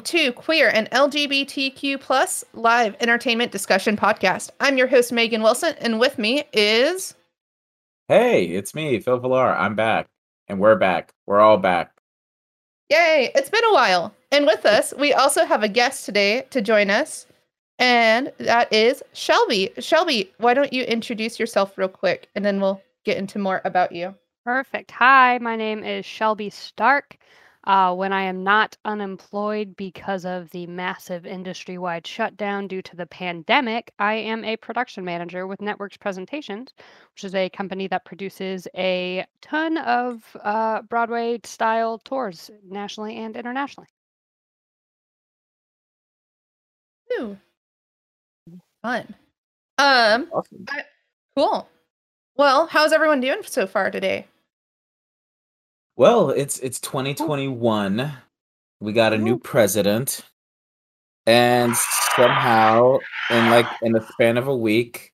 Welcome to Queer and LGBTQ plus live entertainment discussion podcast. I'm your host Megan Wilson, and with me is Hey, it's me, Phil Villar. I'm back, and we're back. We're all back. Yay! It's been a while, and with us we also have a guest today to join us, and that is Shelby. Shelby, why don't you introduce yourself real quick, and then we'll get into more about you. Perfect. Hi, my name is Shelby Stark. Uh, when I am not unemployed because of the massive industry wide shutdown due to the pandemic, I am a production manager with Networks Presentations, which is a company that produces a ton of uh, Broadway style tours nationally and internationally. Ooh, fun. Um, Awesome. I- cool. Well, how's everyone doing so far today? Well, it's it's 2021. We got a new president, and somehow, in like in the span of a week,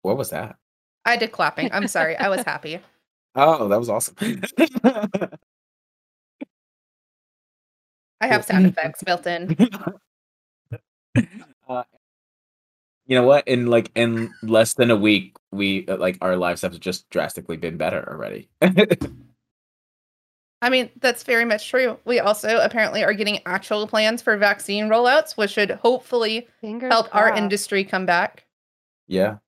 what was that? I did clapping. I'm sorry. I was happy. Oh, that was awesome. I have sound effects built in. Uh, you know what? In like in less than a week, we uh, like our lives have just drastically been better already. I mean, that's very much true. We also apparently are getting actual plans for vaccine rollouts, which should hopefully Fingers help our industry come back. yeah.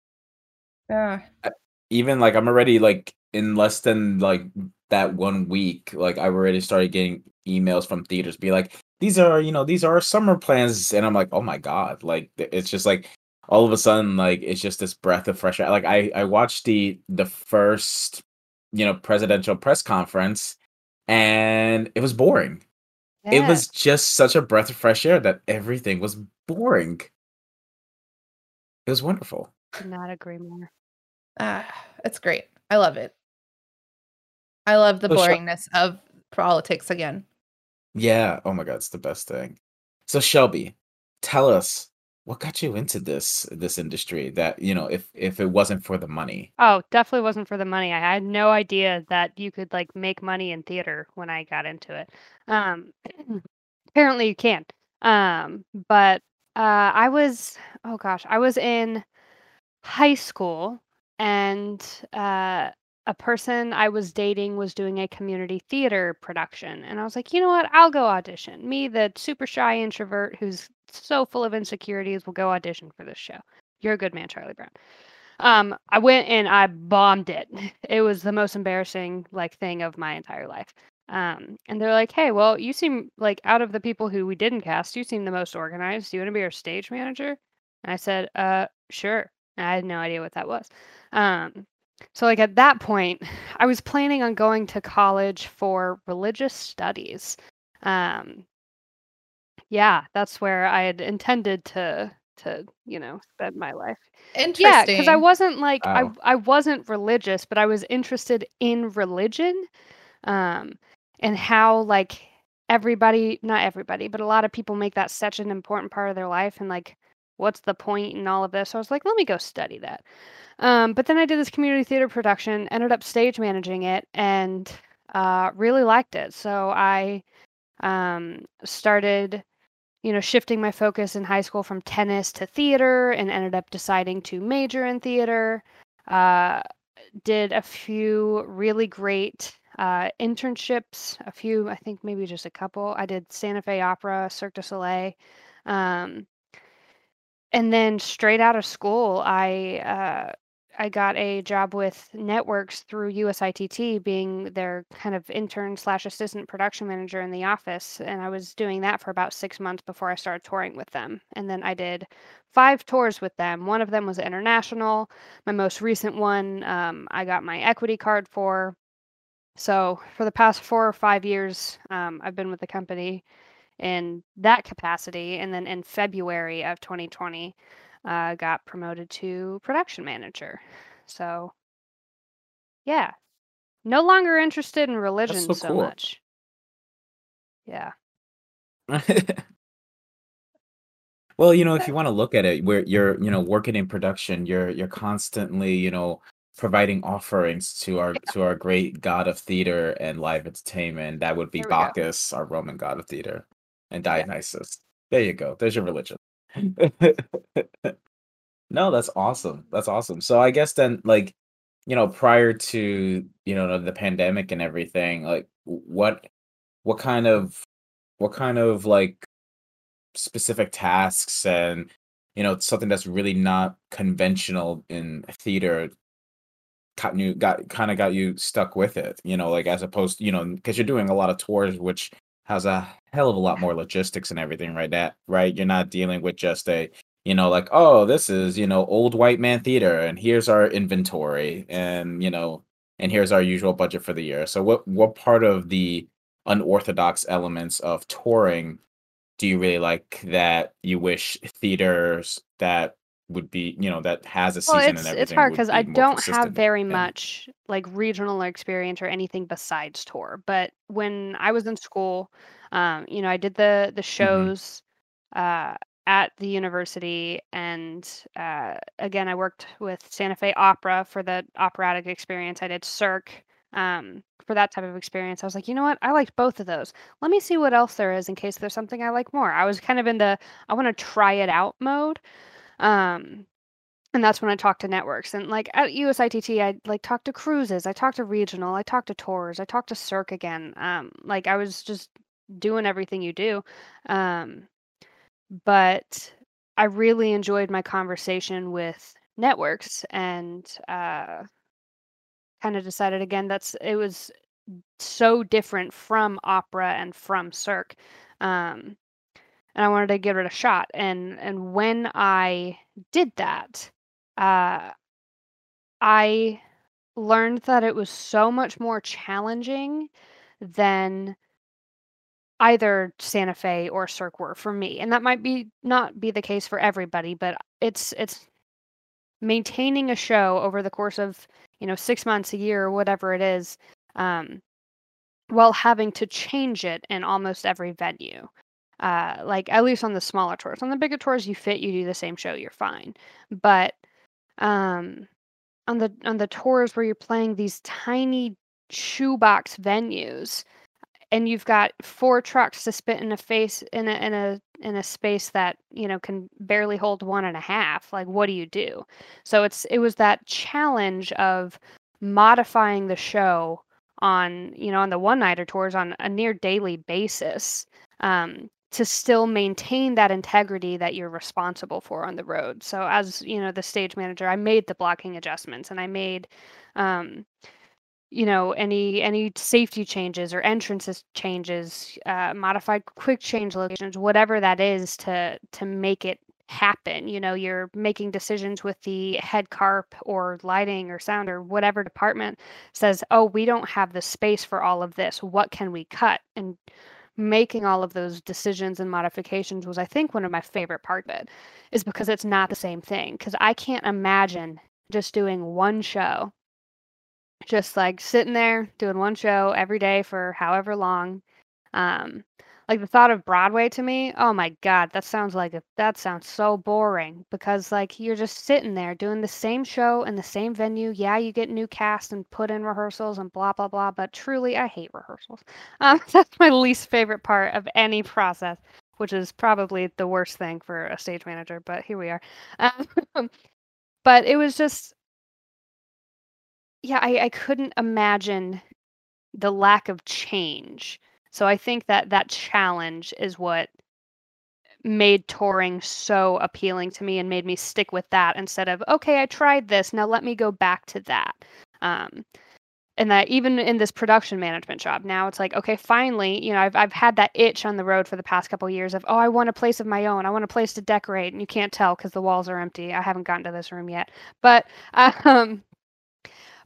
Yeah. Uh, even like I'm already like in less than like that one week, like I've already started getting emails from theaters be like, these are, you know, these are our summer plans. And I'm like, oh my God. Like it's just like all of a sudden, like it's just this breath of fresh air. Like I I watched the the first, you know, presidential press conference and it was boring. It was just such a breath of fresh air that everything was boring. It was wonderful. Could not agree more. Ah, it's great. I love it. I love the So Shel- boringness of politics again. Yeah. Oh my God, it's the best thing. So Shelby, tell us what got you into this this industry that, you know, if if it wasn't for the money. Oh, definitely wasn't for the money. I had no idea that you could like make money in theater when I got into it. Um, apparently you can. Um, but uh, I was, oh gosh, I was in high school and uh, a person I was dating was doing a community theater production. And I was like, you know what? I'll go audition. Me, the super shy introvert who's so full of insecurities, will go audition for this show. You're a good man, Charlie Brown. Um, I went and I bombed it. It was the most embarrassing like thing of my entire life. Um, and they're like, "Hey, well, you seem like out of the people who we didn't cast, you seem the most organized. Do you want to be our stage manager?" And I said, "Uh, sure." I had no idea what that was. Um, so like at that point, I was planning on going to college for religious studies. Um, yeah, that's where I had intended to to you know spend my life. Interesting. Yeah, because I wasn't like Wow. I I wasn't religious, but I was interested in religion, um, and how like everybody, not everybody, but a lot of people make that such an important part of their life, and like what's the point in all of this? So I was like, let me go study that. Um, but then I did this community theater production, ended up stage managing it, and uh, really liked it. So I um, started you know, shifting my focus in high school from tennis to theater and ended up deciding to major in theater. Uh, did a few really great uh, internships, a few, I think maybe just a couple. I did Santa Fe Opera, Cirque du Soleil. Um, and then straight out of school, I uh, I got a job with Networks through USITT, being their kind of intern slash assistant production manager in the office, and I was doing that for about six months before I started touring with them. And then I did five tours with them. One of them was international. My most recent one, um, I got my equity card for. So for the past four or five years, um, I've been with the company in that capacity. And then in February of 2020, uh, got promoted to production manager. So, yeah, no longer interested in religion so so, cool. much. Yeah. Well, you know, if you want to look at it, where you're, you know, working in production, you're you're constantly, you know, providing offerings to our to our great god of theater and live entertainment. That would be we go. Bacchus, our Roman god of theater. And Dionysus. There you go. There's your religion. no, that's awesome. That's awesome. So I guess then, like, you know, prior to you know the pandemic and everything, like, what, what kind of, what kind of like specific tasks and you know something that's really not conventional in theater got you got kind of got you stuck with it you know like as opposed you know because you're doing a lot of tours which has a hell of a lot more logistics and everything right that right? You're not dealing with just a you know like oh this is you know old white man theater and here's our inventory and you know and here's our usual budget for the year. So what what part of the unorthodox elements of touring do you really like that you wish theaters that would be you know that has a season well and it's everything it's hard because be i don't have very and much like regional experience or anything besides tour but when i was in school um you know i did the the hmm shows uh at the university and uh again i worked with santa fe opera for the operatic experience. I did cirque um for that type of experience. I was like you know what? I liked both of those. Let me see what else there is in case there's something i like more. I was kind of in the i want to try it out mode um and that's when I talked to networks. And like at USITT, I like talked to cruises, I talked to regional, I talked to tours, I talked to Cirque again. Um, like I was just doing everything you do. Um, but I really enjoyed my conversation with networks and uh, kind of decided again that's it was so different from opera and from Cirque. Um, and I wanted to give it a shot. And and when I did that, uh, I learned that it was so much more challenging than either Santa Fe or Cirque were for me. And that might be not be the case for everybody, but it's it's maintaining a show over the course of, you know, 6 months, a year, or whatever it is, um, while having to change it in almost every venue. Uh, like at least on the smaller tours. On the bigger tours, you fit, you do the same show, you're fine. But um, on the on the tours where you're playing these tiny shoebox venues and you've got four trucks to spit in a face in a in a in a space that you know can barely hold one and a half like what do you do so it's it was that challenge of modifying the show on you know on the one nighter tours on a near daily basis um, to still maintain that integrity that you're responsible for on the road. So as you know the stage manager i made the blocking adjustments and i made um, you know any any safety changes or entrances changes uh, modified quick change locations whatever that is to to make it happen. You know you're making decisions with the head carp or lighting or sound or whatever department says oh we don't have the space for all of this. What can we cut? And making all of those decisions and modifications was i think one of my favorite part of it is because it's not the same thing because i can't imagine just doing one show just like sitting there doing one show every day for however long. Um, like the thought of Broadway to me, oh my God, that sounds like a, that sounds so boring because like you're just sitting there doing the same show in the same venue. Yeah, you get new cast and put in rehearsals and blah blah blah, but truly I hate rehearsals. Um, that's my least favorite part of any process, which is probably the worst thing for a stage manager, but here we are. Um, but it was just yeah, I, I couldn't imagine the lack of change. So I think that that challenge is what made touring so appealing to me and made me stick with that instead of okay, I tried this, now let me go back to that. Um, and that even in this production management job now it's like okay finally you know I've, I've had that itch on the road for the past couple of years of oh i want a place of my own i want a place to decorate and you can't tell because the walls are empty i haven't gotten to this room yet but um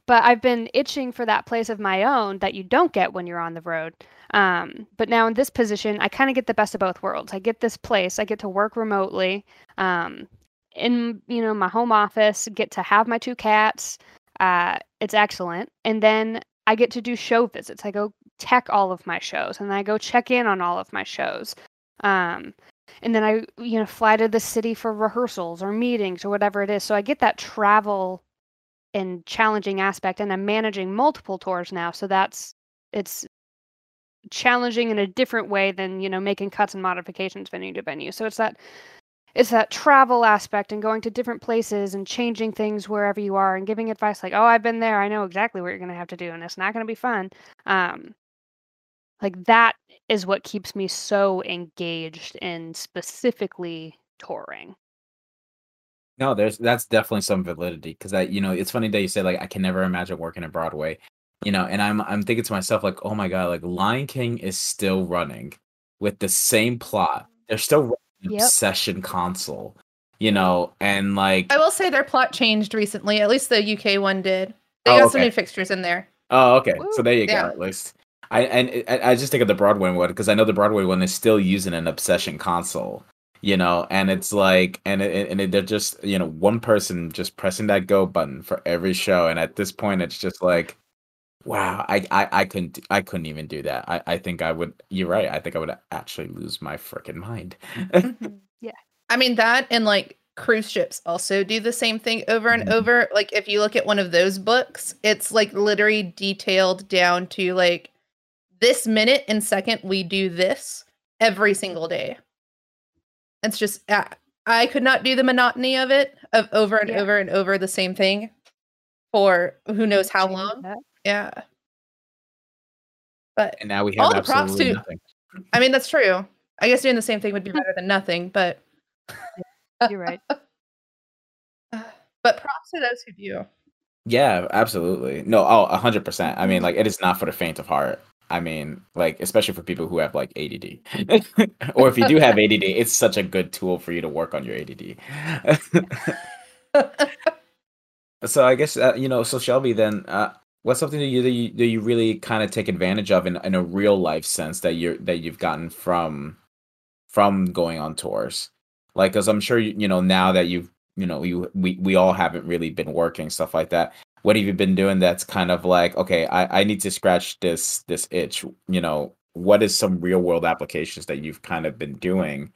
but I've been itching for that place of my own that you don't get when you're on the road. Um, but now in this position, I kind of get the best of both worlds. I get this place, I get to work remotely um, in you know my home office, get to have my two cats. Uh, it's excellent, and then I get to do show visits. I go tech all of my shows, and I go check in on all of my shows. Um, and then I you know fly to the city for rehearsals or meetings or whatever it is. So I get that travel and challenging aspect and i'm managing multiple tours now so that's it's challenging in a different way than you know making cuts and modifications venue to venue. So it's that it's that travel aspect and going to different places and changing things wherever you are and giving advice like oh i've been there. I know exactly what you're going to have to do and it's not going to be fun. Um like that is what keeps me so engaged in specifically touring. No, there's that's definitely some validity because I, you know, it's funny that you say like I can never imagine working in Broadway, you know, and I'm I'm thinking to myself like, oh my god, like Lion King is still running with the same plot. They're still running Yep. Obsession console, you know, and like, I will say their plot changed recently. At least the UK one did. They Oh, got some new fixtures in there. oh, okay, so there you yeah. go. At least I and I, I just think of the Broadway one because I know the Broadway one is still using an Obsession console. You know, and it's like, and it, and it, they're just, you know, one person just pressing that go button for every show, and at this point, it's just like, Wow, I, I, I couldn't I couldn't even do that. I, I think I would. You're right. I think I would actually lose my freaking mind. yeah I mean that and like cruise ships also do the same thing over and Mhm. over. Like if you look at one of those books, it's like literally detailed down to like this minute and second we do this every single day. It's just uh, I could not do the monotony of it of over and Yeah. over and over the same thing for who knows how long. That. Yeah. But and now we have All the props to- nothing. I mean that's true. I guess doing the same thing would be better than nothing, but you're right but props to those who do. Yeah, absolutely. No, oh, a hundred percent. I mean, like, it is not for the faint of heart. I mean, like, especially for people who have like ADD, or if you do have ADD, it's such a good tool for you to work on your ADD. so I guess uh, you know. So Shelby, then, uh, what's something that you that you, that you really kind of take advantage of in, in a real life sense that you're that you've gotten from from going on tours? Like, because I'm sure you, you know now that you've you know you we we all haven't really been working stuff like that. What have you been doing that's kind of like okay, I I need to scratch this this itch. You know, what is some real world applications that you've kind of been doing?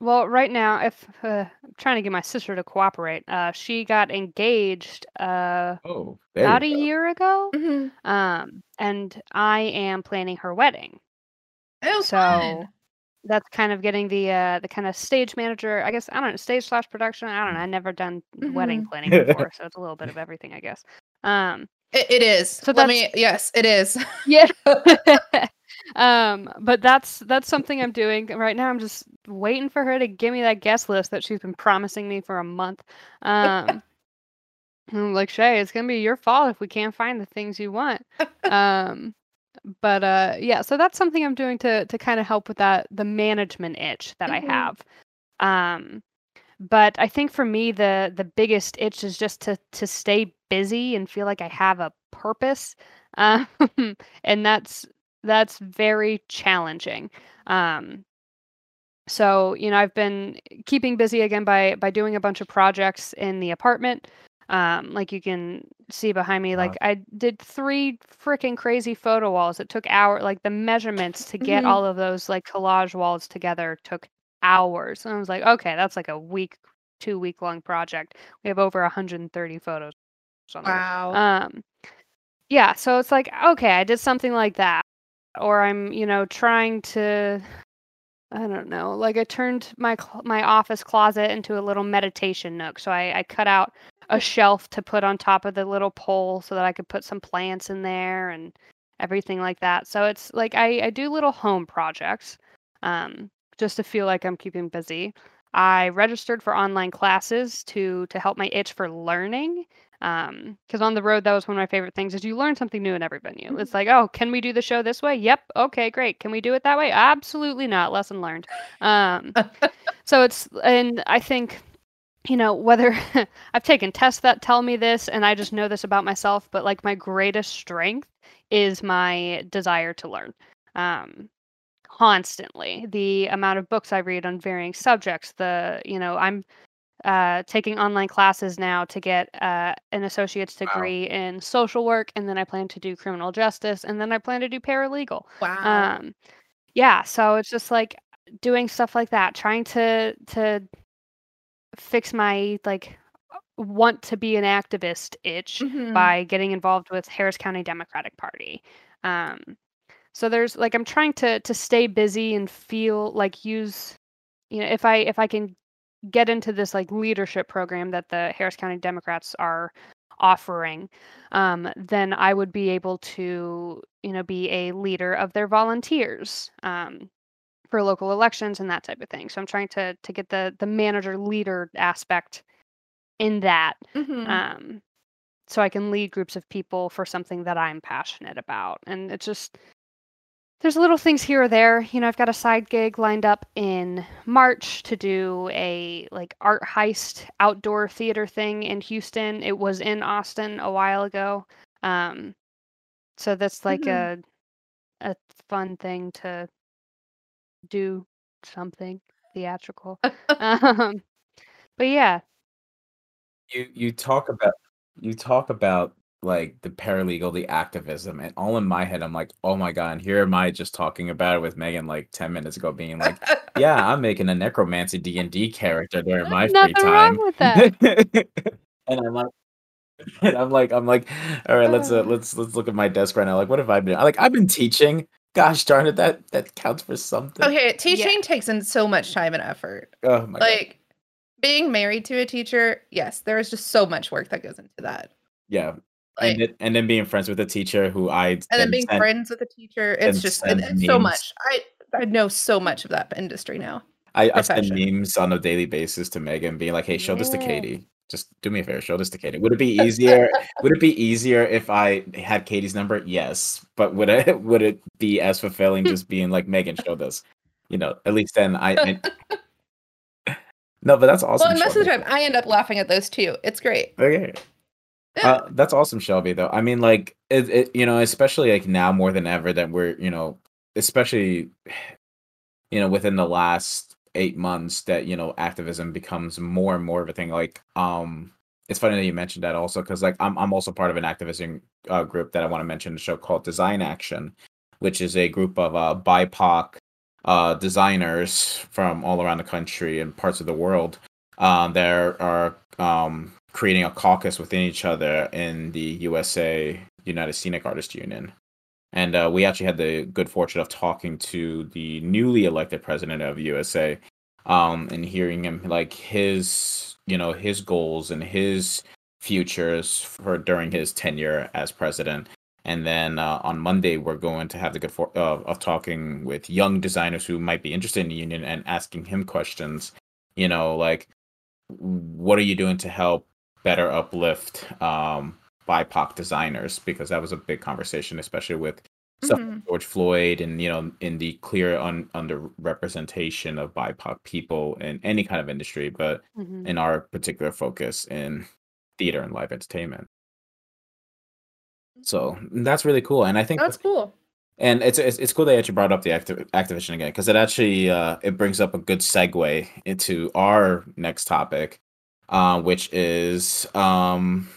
Well, right now, if uh, I'm trying to get my sister to cooperate, uh, she got engaged uh, Oh, there about a you go. year ago, Mhm. um, and I am planning her wedding. Oh, so fun. that's kind of getting the uh, the kind of stage manager. I guess I don't know stage slash production. I don't know. I've never done wedding Mhm. planning before, so it's a little bit of everything, I guess. Um, It, it is. So Let me. Yes, it is. yeah. um, but that's that's something I'm doing right now. I'm just waiting for her to give me that guest list that she's been promising me for a month. Um, I'm like Shay, it's gonna be your fault if we can't find the things you want. Um, but uh, yeah, so that's something I'm doing to to kind of help with that the management itch that Mhm. I have. Um, but I think for me the the biggest itch is just to to stay busy and feel like I have a purpose. Um, and that's that's very challenging. Um, so you know I've been keeping busy again by by doing a bunch of projects in the apartment. Um, like you can see behind me, like I did three freaking crazy photo walls. It took hour, like the measurements to get Mhm. all of those like collage walls together took hours. And I was like, okay, that's like a week, two week long project. We have over 130 photos. on there. Wow. Um, yeah, so it's like, okay, I did something like that. Or I'm, you know, trying to, I don't know, like I turned my my office closet into a little meditation nook. So I, I cut out a shelf to put on top of the little pole so that I could put some plants in there and everything like that. So it's like I, I do little home projects um, just to feel like I'm keeping busy. I registered for online classes to to help my itch for learning because on the road that was one of my favorite things is you learn something new in every venue. It's like oh can we do the show this way? Yep okay great. Can we do it that way? Absolutely not. Lesson learned. Um, so it's and i think you know whether i've taken tests that tell me this and i just know this about myself but like my greatest strength is my desire to learn. Um, constantly the amount of books i read on varying subjects the you know i'm uh, taking online classes now to get uh, an associate's Wow. degree in social work, and then I plan to do criminal justice, and then I plan to do paralegal. wow. Um, yeah, so it's just like doing stuff like that, trying to to fix my like want to be an activist itch Mhm. by getting involved with Harris County Democratic Party. Um, So there's like I'm trying to to stay busy and feel like use you know if I if I can get into this like leadership program that the Harris County Democrats are offering, um, then I would be able to, you know, be a leader of their volunteers um, for local elections and that type of thing. So I'm trying to to get the the manager leader aspect in that, Mhm. um, so I can lead groups of people for something that I'm passionate about. And it's just there's little things here or there. You know, I've got a side gig lined up in March to do a like art heist outdoor theater thing in Houston. It was in Austin a while ago. Um so that's like Mhm. a a fun thing to do something theatrical. um but yeah. You you talk about you talk about like the paralegal, the activism, and all in my head, I'm like, oh my god, and here am I just talking about it with Megan like 10 minutes ago, being like, yeah, I'm making a necromancy D and D character during my free Nothing wrong time. with that. and I'm like and I'm like, I'm like, all right, let's uh, let's let's look at my desk right now. Like, what have I been? I like I've been teaching. Gosh darn it, that that counts for something. okay, teaching takes in so much time and effort. Oh my god. Like being married to a teacher, yes, there is just so much work that goes into that. Yeah. Like, And then, and then being friends with a teacher who I and then being sent- friends with a teacher, it's just it, it's so much. I I know so much of that industry now. I, I send memes on a daily basis to Megan, being like, "Hey, show this to Katie. Just do me a favor, show this to Katie." Would it be easier? would it be easier if I had Katie's number? Yes, but would it would it be as fulfilling just being like, "Megan, show this"? You know, at least then I. I- no, but that's awesome. well, most of the time, I end up laughing at those too. It's great. Okay. Uh, that's awesome, Shelby. Though I mean, like, it, it, you know, especially like now more than ever that we're, you know, especially, you know, within the last eight months that you know activism becomes more and more of a thing. Like, um, it's funny that you mentioned that also because like I'm I'm also part of an activism uh, group that I want to mention the show called Design Action, which is a group of uh, BIPOC uh, designers from all around the country and parts of the world um, that are um, creating a caucus within each other in the USA United Scenic Artists Union. And uh, we actually had the good fortune of talking to the newly elected president of USA um, and hearing him like his, you know, his goals and his futures for during his tenure as president. And then uh, on Monday, we're going to have the good for- uh, of talking with young designers who might be interested in the union and asking him questions. You know, like what are you doing to help better uplift um, BIPOC designers? Because that was a big conversation, especially with Mhm. George Floyd and you know in the clear un- underrepresentation of BIPOC people in any kind of industry, but Mhm. in our particular focus in theater and live entertainment. So that's really cool, and I think That's cool. and it's it's, it's cool that you actually brought up the activ- Activision again because it actually uh, it brings up a good segue into our next topic, uh, which is um,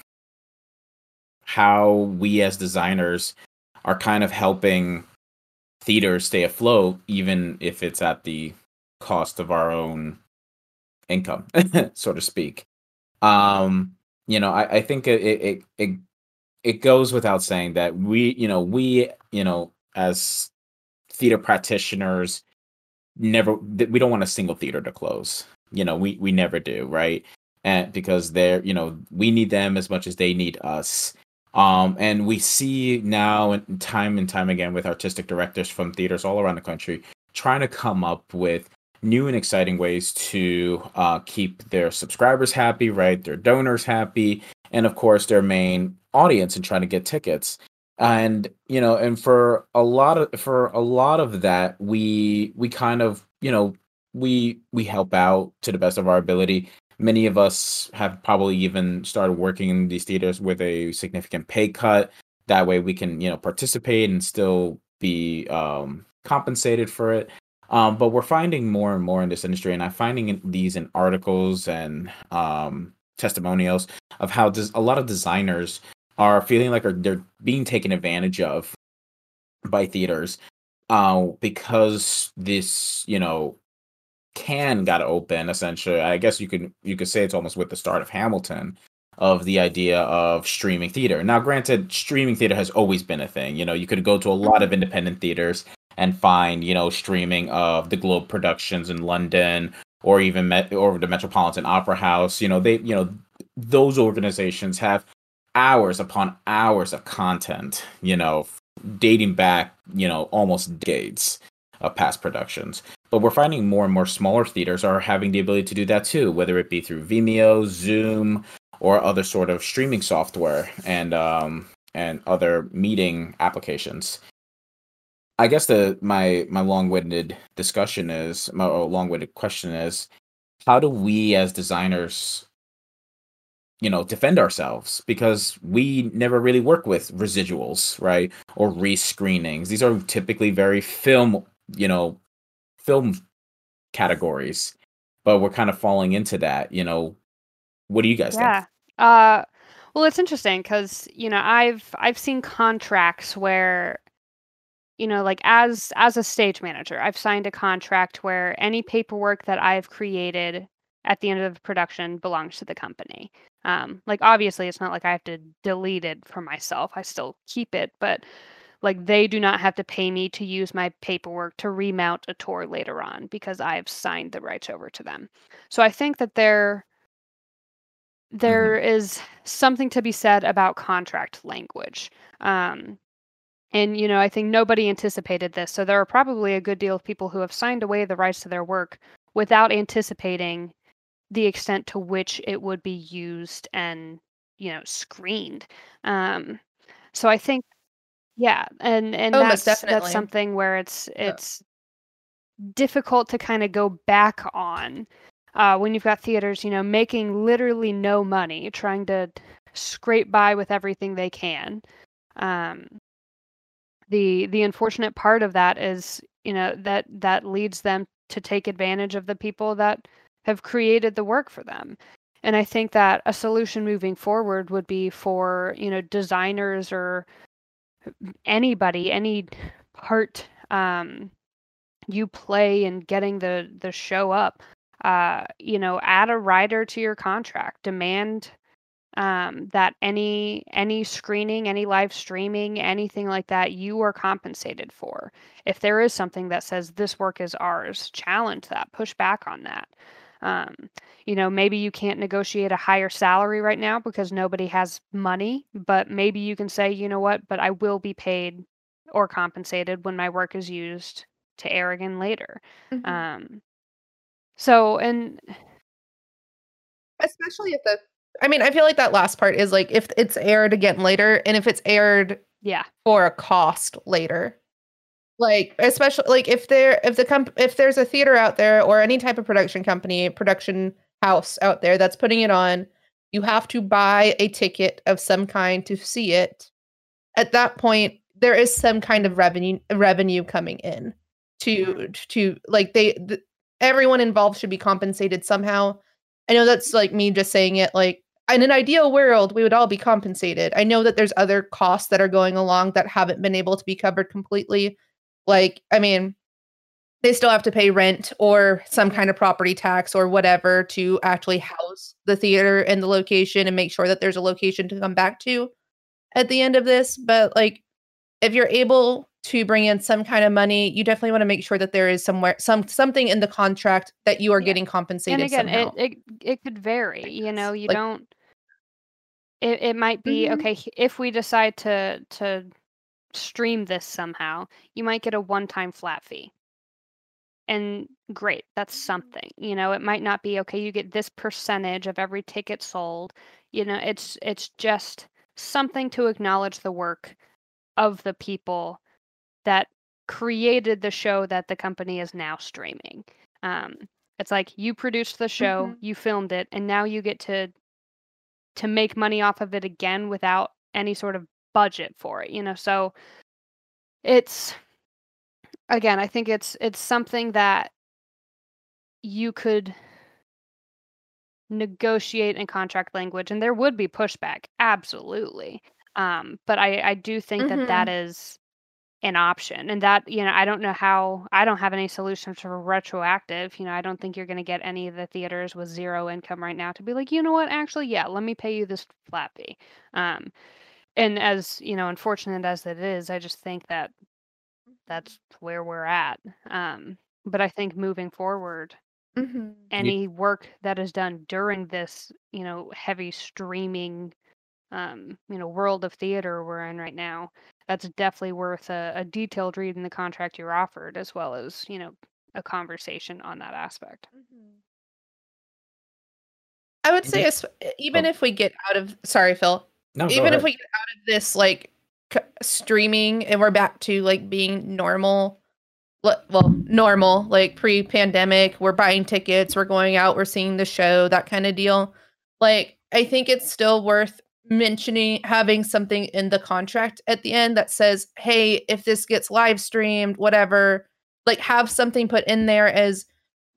how we as designers are kind of helping theaters stay afloat, even if it's at the cost of our own income, so to speak. Um, you know, I, I think it, it it it goes without saying that we, you know, we, you know, as theater practitioners, never we don't want a single theater to close. You know, we we never do, right? And because they're, you know, we need them as much as they need us. Um, and we see now and time and time again with artistic directors from theaters all around the country trying to come up with new and exciting ways to uh, keep their subscribers happy, right? Their donors happy, and of course their main audience and trying to get tickets. And you know, and for a lot of for a lot of that, we we kind of you know we we help out to the best of our ability. Many of us have probably even started working in these theaters with a significant pay cut. That way, we can you know participate and still be um, compensated for it. Um, but we're finding more and more in this industry, and I'm finding these in articles and um, testimonials of how des- a lot of designers are feeling like they're being taken advantage of by theaters uh, because this, you know, can got open essentially. I guess you could you could say it's almost with the start of Hamilton, of the idea of streaming theater. Now, granted, streaming theater has always been a thing. You know, you could go to a lot of mm-hmm. independent theaters and find, you know, streaming of the Globe Productions in London or even Met or the Metropolitan Opera House. You know, they, you know, those organizations have hours upon hours of content, you know, dating back, you know, almost decades of past productions. But we're finding more and more smaller theaters are having the ability to do that too, whether it be through Vimeo, Zoom, or other sort of streaming software and um, and other meeting applications. I guess the my my long-winded discussion is my long-winded question is how do we as designers you know defend ourselves? Because we never really work with residuals right? Or rescreenings. These are typically very film you know film categories but we're kind of falling into that you know what do you guys yeah. think uh well it's interesting because you know i've i've seen contracts where you know like as as a stage manager i've signed a contract where any paperwork that i've created at the end of the production belongs to the company um, like obviously it's not like I have to delete it for myself. I still keep it, but like they do not have to pay me to use my paperwork to remount a tour later on because I've signed the rights over to them. So I think that there there mm-hmm. is something to be said about contract language. Um, and you know, I think nobody anticipated this. So there are probably a good deal of people who have signed away the rights to their work without anticipating the extent to which it would be used and you know screened um so i think yeah and and oh, that's that's something where it's it's difficult to kind of go back on uh, when you've got theaters you know making literally no money trying to scrape by with everything they can um the the unfortunate part of that is you know that that leads them to take advantage of the people that have created the work for them. And I think that a solution moving forward would be for, you know, designers or anybody, any part um, you play in getting the the show up, uh, you know, add a rider to your contract. Demand um, that any any screening, any live streaming, anything like that, you are compensated for. If there is something that says this work is ours, challenge that, push back on that. Um, you know, maybe you can't negotiate a higher salary right now because nobody has money, but maybe you can say, you know what, but I will be paid or compensated when my work is used to air again later. Mm-hmm. Um, so, and especially if the, I mean, I feel like that last part is like if it's aired again later and if it's aired yeah for a cost later like especially like if there if the comp if there's a theater out there or any type of production company production house out there that's putting it on you have to buy a ticket of some kind to see it. At that point there is some kind of revenue revenue coming in to to like they the, everyone involved should be compensated somehow. I know that's like me just saying it like in an ideal world we would all be compensated. I know that there's other costs that are going along that haven't been able to be covered completely like, I mean, they still have to pay rent or some kind of property tax or whatever to actually house the theater and the location and make sure that there's a location to come back to at the end of this. But like, if you're able to bring in some kind of money, you definitely want to make sure that there is somewhere some something in the contract that you are yeah. getting compensated. And again, somehow. it, it it could vary. You know, you like, don't. It it might be mm-hmm. okay if we decide to to stream this somehow, you might get a one time flat fee. And great, that's mm. something. You know, it might not be okay, you get this percentage of every ticket sold. You know, it's it's just something to acknowledge the work of the people that created the show that the company is now streaming. Um, it's like you produced the show, mm-hmm. you filmed it, and now you get to to make money off of it again without any sort of budget for it, you know. So it's again, I think it's it's something that you could negotiate in contract language and there would be pushback absolutely um but i i do think mm-hmm. that that mm-hmm. an option and that you know i don't know how i don't have any solution for retroactive you know i don't think you're going to get any of the theaters with zero income right now to be like you know what actually yeah let me pay you this flat fee um and as you know unfortunate as it is i just think that that's where we're at um but i think moving forward Mm-hmm. any work that is done during this you know heavy streaming um, you know world of theater we're in right now that's definitely worth a, a detailed read in the contract you're offered as well as you know a conversation on that aspect I would say, the- as, even Oh. if we get out of, sorry, Phil, No, even if we get out of this like c- streaming and we're back to like being normal well normal like pre-pandemic we're buying tickets we're going out we're seeing the show that kind of deal like i think it's still worth mentioning having something in the contract at the end that says hey if this gets live streamed whatever like have something put in there as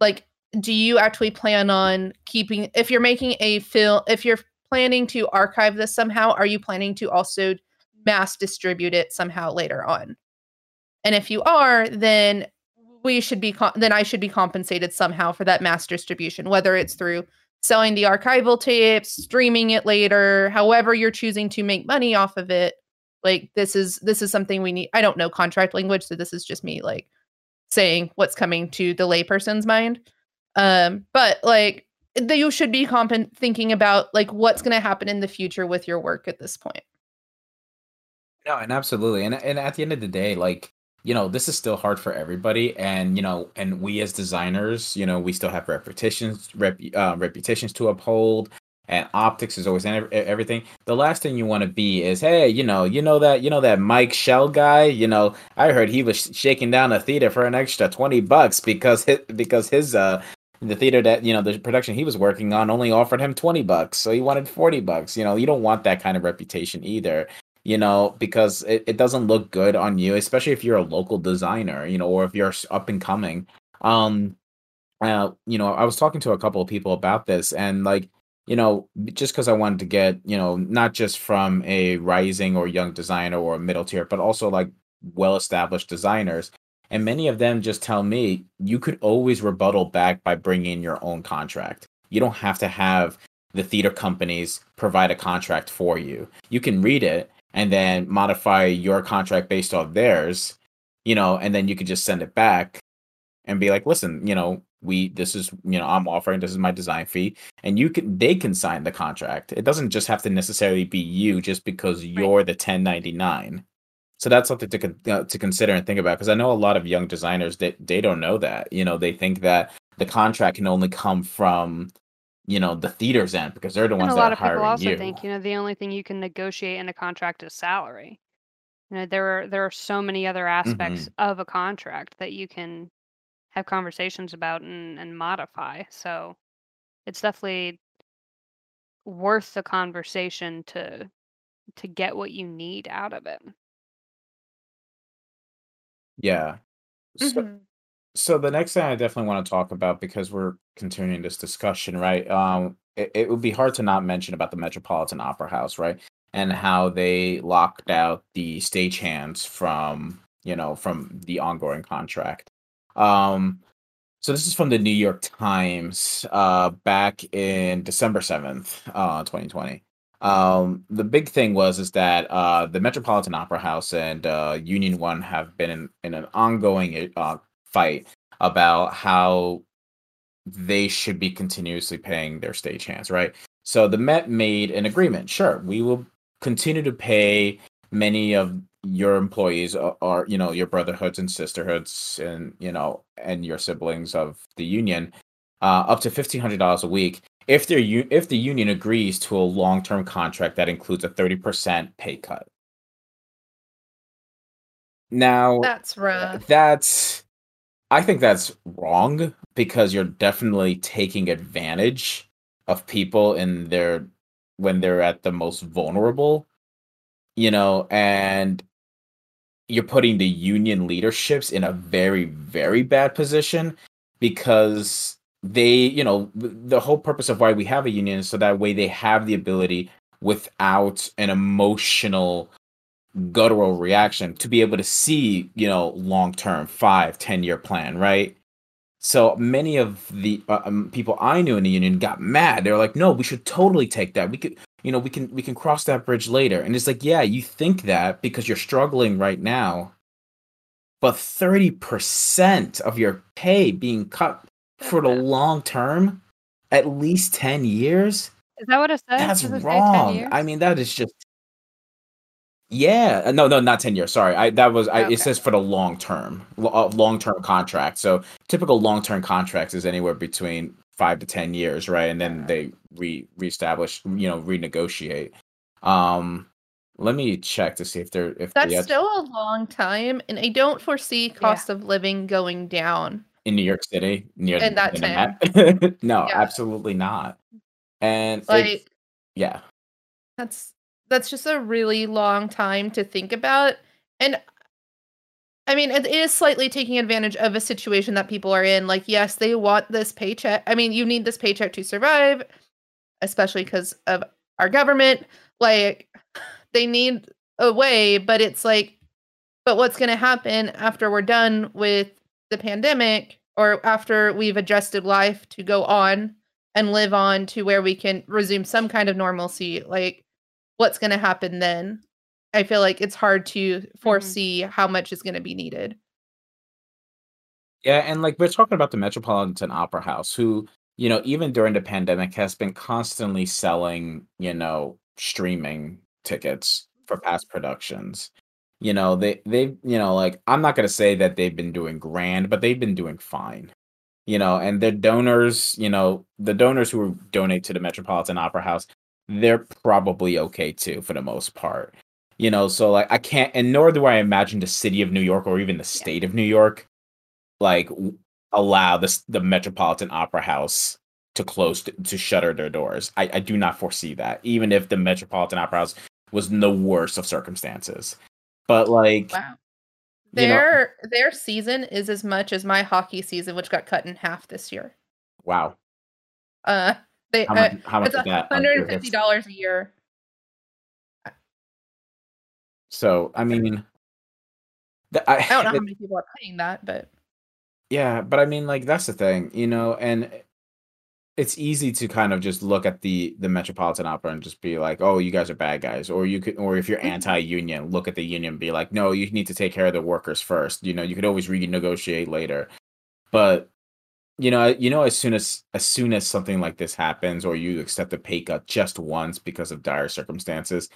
like do you actually plan on keeping if you're making a film if you're planning to archive this somehow? Are you planning to also mass distribute it somehow later on? And if you are then we should be then i should be compensated somehow for that mass distribution whether it's through selling the archival tapes streaming it later however you're choosing to make money off of it. Like this is this is something we need i don't know contract language so this is just me like saying what's coming to the layperson's mind. Um but like that you should be comp- thinking about like what's going to happen in the future with your work at this point No, and absolutely. And and at the end of the day, like, you know, this is still hard for everybody. And, you know, and we as designers, you know, we still have reputations, rep, uh, reputations to uphold. And optics is always everything. The last thing you want to be is, hey, you know, you know that, you know that Mike Shell guy. You know, I heard he was shaking down a theater for an extra twenty bucks because his, because his uh the theater that you know the production he was working on only offered him 20 bucks so he wanted 40 bucks you know you don't want that kind of reputation either you know because it, it doesn't look good on you especially if you're a local designer you know or if you're up and coming. Um uh, you know i was talking to a couple of people about this and like you know just because i wanted to get you know not just from a rising or young designer or middle tier but also like well established designers and many of them just tell me you could always rebuttal back by bringing your own contract you don't have to have the theater companies provide a contract for you you can read it and then modify your contract based off theirs, you know, and then you could just send it back and be like, listen, you know, we this is you know I'm offering this is my design fee, and you can they can sign the contract. It doesn't just have to necessarily be you just because you're the 1099. So that's something to con- uh, to consider and think about because I know a lot of young designers that they, they don't know that you know they think that the contract can only come from you know the theater's end because they're the And ones a that lot are of people also you. think, you know, the only thing you can negotiate in a contract is salary. You know, there are there are so many other aspects of a contract that you can have conversations about and, and modify. So it's definitely worth the conversation to to get what you need out of it. Yeah. So, Mm-hmm. so the next thing I definitely want to talk about because we're continuing this discussion, right? Um, it, it would be hard to not mention about the Metropolitan Opera House, right? And how they locked out the stagehands from, you know, from the ongoing contract. Um, so this is from the New York Times, uh, back in December seventh, uh, twenty twenty. Um, the big thing was is that uh, the Metropolitan Opera House and uh, Union One have been in, in an ongoing uh, fight about how they should be continuously paying their stagehands, right? So the Met made an agreement. Sure, we will continue to pay many of your employees or, or you know your brotherhoods and sisterhoods and you know and your siblings of the union uh, up to fifteen hundred dollars a week if their if the union agrees to a long term contract that includes a thirty percent pay cut. Now That's rough. that's I think that's wrong because you're definitely taking advantage of people in their when they're at the most vulnerable, you know, and you're putting the union leaderships in a very very bad position because they, you know, the whole purpose of why we have a union is so that way they have the ability without an emotional guttural reaction to be able to see, you know, long term, five ten year plan, right? So many of the uh, um, people I knew in the union got mad. They were like, "No, we should totally take that. We could, you know, we can we can cross that bridge later." And it's like, yeah, you think that because you're struggling right now, but thirty percent of your pay being cut for the long term, at least ten years. Is that what it says? That's it wrong. I mean, that is just. Yeah, uh, no, no, not ten years. Sorry, I that was. I, Okay. It says for the long term, long term contract. So typical long term contracts is anywhere between five to ten years, right? And then they re reestablish, you know, renegotiate. Um, let me check to see if they're if That's the, still a long time, and I don't foresee cost of living going down. In New York City near In that the time. No, Yeah. absolutely not. And it's- Like yeah, that's that's just a really long time to think about, and I mean, it is slightly taking advantage of a situation that people are in. Like, yes, they want this paycheck. I mean, you need this paycheck to survive, especially because of our government. Like, they need a way, but it's like, but what's going to happen after we're done with the pandemic or after we've adjusted life to go on and live on to where we can resume some kind of normalcy? Like, what's going to happen then? I feel like it's hard to mm-hmm. foresee how much is going to be needed. Yeah, and like we're talking about the Metropolitan Opera House, who, you know, even during the pandemic has been constantly selling, you know, streaming tickets for past productions. You know, they they you know, like I'm not gonna say that they've been doing grand, but they've been doing fine. You know, and their donors, you know, the donors who donate to the Metropolitan Opera House, they're probably okay too for the most part. You know, so like I can't and nor do I imagine the city of New York or even the state of New York like allow this the Metropolitan Opera House to close to, to shutter their doors. I, I do not foresee that, even if the Metropolitan Opera House was in the worst of circumstances. But like, Wow. you know- Their their season is as much as my hockey season, which got cut in half this year. wow, Uh, they how uh, much? How much it's is that? I'm hundred and fifty dollars a year. So I mean, the, I, I don't know how many people are paying that, but Yeah, but I mean, like that's the thing, you know, and it's easy to kind of just look at the the Metropolitan Opera and just be like, "Oh, you guys are bad guys," or you could, or if you're Mhm. anti-union, look at the union, and be like, "No, you need to take care of the workers first. You know, you could always renegotiate later." But you know, you know, as soon as as soon as something like this happens, or you accept a pay cut just once because of dire circumstances,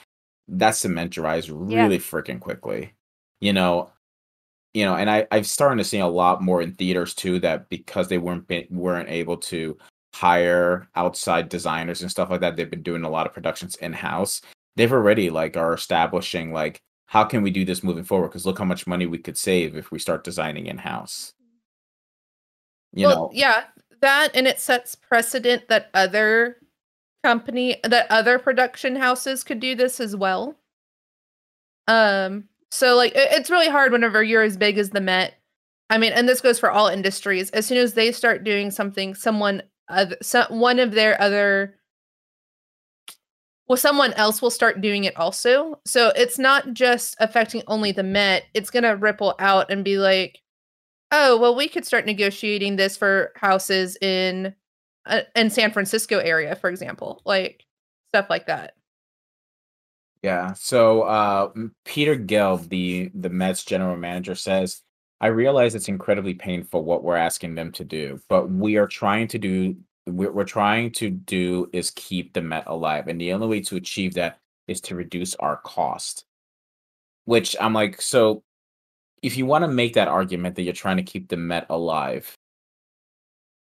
that cements your eyes Yeah. really freaking quickly. You know, you know, and I I've started to see a lot more in theaters too that because they weren't weren't able to hire outside designers and stuff like that, they've been doing a lot of productions in house. They've already like are establishing like how can we do this moving forward? Because look how much money we could save if we start designing in house. You well, know, yeah, that and it sets precedent that other company that other production houses could do this as well. Um, so like it- it's really hard whenever you're as big as the Met. I mean, and this goes for all industries. As soon as they start doing something, someone other, so, one of their other well, someone else will start doing it also. So it's not just affecting only the Met. It's gonna ripple out and be like, oh, well, we could start negotiating this for houses in uh, in San Francisco area, for example, like stuff like that. Yeah. So uh Peter Gelb, the the Mets general manager, says, I realize it's incredibly painful what we're asking them to do, but we are trying to do we're, we're trying to do is keep the Met alive. And the only way to achieve that is to reduce our cost. Which I'm like, so if you want to make that argument that you're trying to keep the Met alive,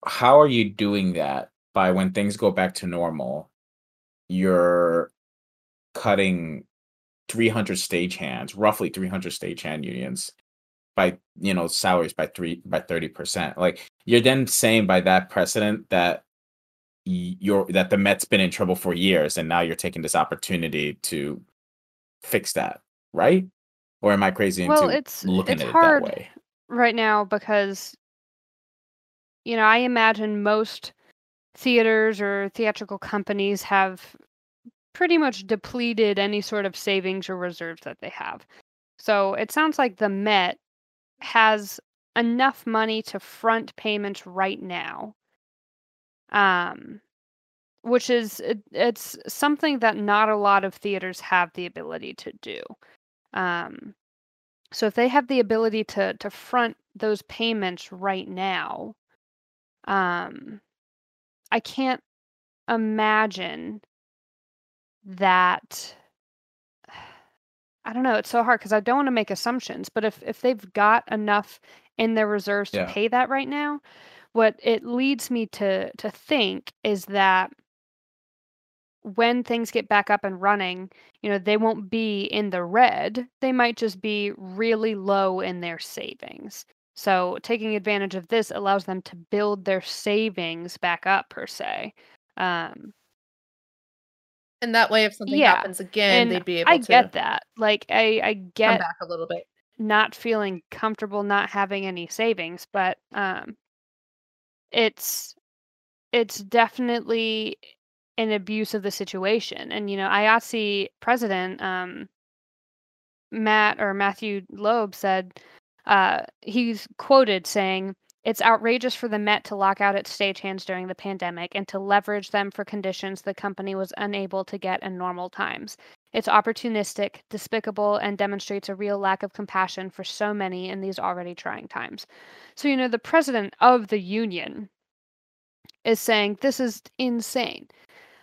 how are you doing that by when things go back to normal? You're cutting 300 stagehands, roughly 300 stagehand unions by you know salaries by three by 30 percent. Like you're then saying by that precedent that you're that the Mets been in trouble for years, and now you're taking this opportunity to fix that, right? Or am I crazy Well, into it's looking it's at it hard that way? right now because you know, I imagine most theaters or theatrical companies have pretty much depleted any sort of savings or reserves that they have. So it sounds like the Met has enough money to front payments right now. Um, which is it, it's something that not a lot of theaters have the ability to do. Um, so if they have the ability to to front those payments right now, um, I can't imagine that I don't know, it's so hard because I don't want to make assumptions, but if if they've got enough in their reserves to Yeah. pay that right now, what it leads me to to think is that when things get back up and running, you know, they won't be in the red. They might just be really low in their savings. So taking advantage of this allows them to build their savings back up per se. Um, And that way, if something Yeah, happens again, and they'd be able I to get that. Like I I get back a little bit. not feeling comfortable not having any savings, but um it's it's definitely an abuse of the situation. And you know, IATSE president um Matt or Matthew Loeb said uh he's quoted saying it's outrageous for the Met to lock out its stagehands during the pandemic and to leverage them for conditions the company was unable to get in normal times. It's opportunistic, despicable, and demonstrates a real lack of compassion for so many in these already trying times. So, you know, the president of the union is saying this is insane.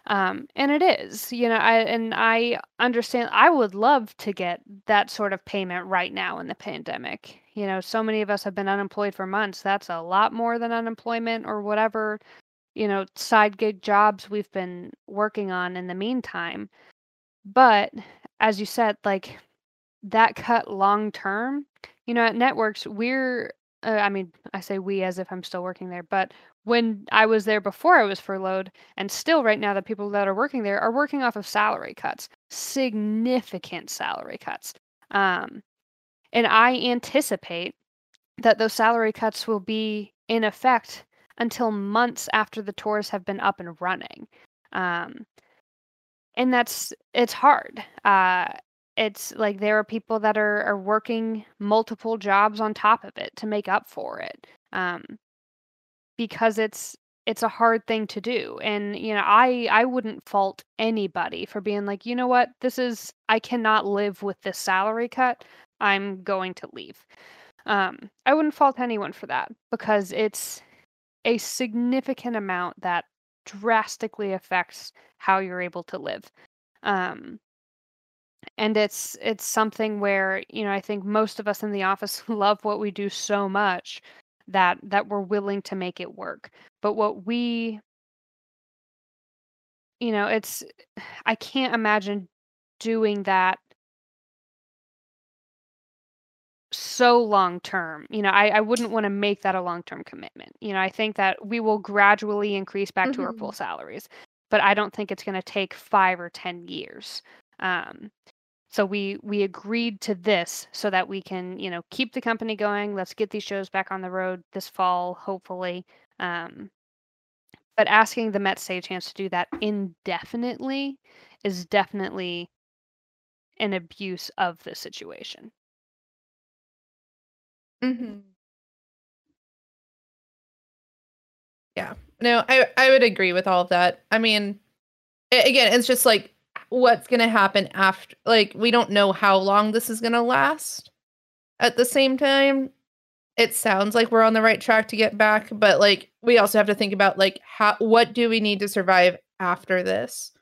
Um, and it is, you know, I and I understand I would love to get that sort of payment right now in the pandemic. You know, so many of us have been unemployed for months. That's a lot more than unemployment or whatever, you know, side gig jobs we've been working on in the meantime. But as you said, like that cut long term, you know, at networks, we're, uh, I mean, I say we as if I'm still working there, but when I was there before I was furloughed, and still right now, the people that are working there are working off of salary cuts, significant salary cuts. Um, and I anticipate that those salary cuts will be in effect until months after the tours have been up and running. Um, and that's it's hard. Uh, it's like there are people that are are working multiple jobs on top of it to make up for it. Um, because it's it's a hard thing to do and you know i i wouldn't fault anybody for being like you know what? This is i cannot live with this salary cut. I'm going to leave. Um i wouldn't fault anyone for that because it's a significant amount that drastically affects how you're able to live um and it's it's something where you know i think most of us in the office love what we do so much that that we're willing to make it work. But what we you know it's i can't imagine doing that so long term you know i, I wouldn't want to make that a long term commitment you know i think that we will gradually increase back to our full salaries but i don't think it's going to take five or ten years um, so we we agreed to this so that we can you know keep the company going let's get these shows back on the road this fall hopefully um, but asking the Mets stagehand to do that indefinitely is definitely an abuse of the situation Mm-hmm. Yeah. No, I I would agree with all of that. I mean, again, it's just like what's going to happen after like we don't know how long this is going to last. At the same time, it sounds like we're on the right track to get back, but like we also have to think about like how what do we need to survive after this?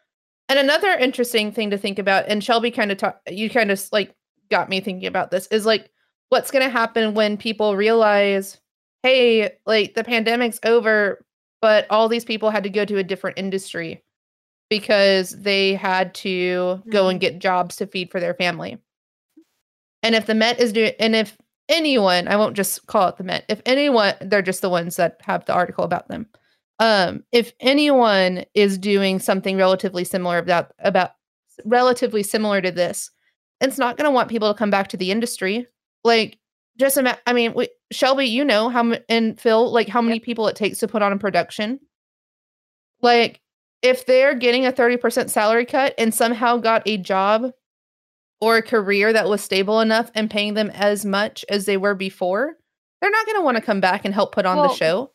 And another interesting thing to think about and Shelby kind of talk you kind of like got me thinking about this is like what's going to happen when people realize hey, like the pandemic's over, but all these people had to go to a different industry because they had to go and get jobs to feed for their family. And if the Met is doing, and if anyone, I won't just call it the Met, if anyone, they're just the ones that have the article about them. Um, if anyone is doing something relatively similar about about relatively similar to this, it's not going to want people to come back to the industry. Like just ima- I mean, we, Shelby, you know how m- and Phil, like how many people it takes to put on a production. Like if they're getting a 30% salary cut and somehow got a job or a career that was stable enough and paying them as much as they were before, they're not going to want to come back and help put on Well- the show.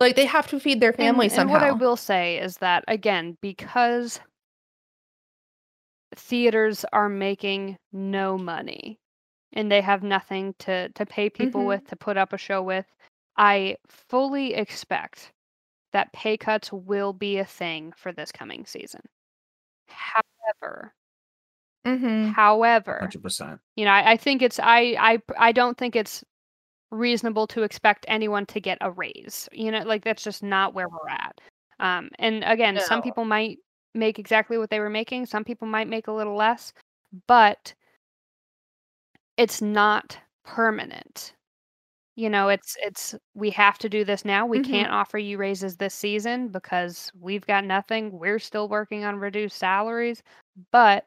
Like they have to feed their family and, somehow. And what I will say is that again, because theaters are making no money and they have nothing to to pay people Mhm. with to put up a show with, I fully expect that pay cuts will be a thing for this coming season. However, mm-hmm. however, Hundred percent. you know, I, I think it's I I I don't think it's reasonable to expect anyone to get a raise. You know, like that's just not where we're at. Um, and again, some people might make exactly what they were making. Some people might make a little less, but it's not permanent. You know, it's it's we have to do this now. We Mhm. can't offer you raises this season because we've got nothing. We're still working on reduced salaries, but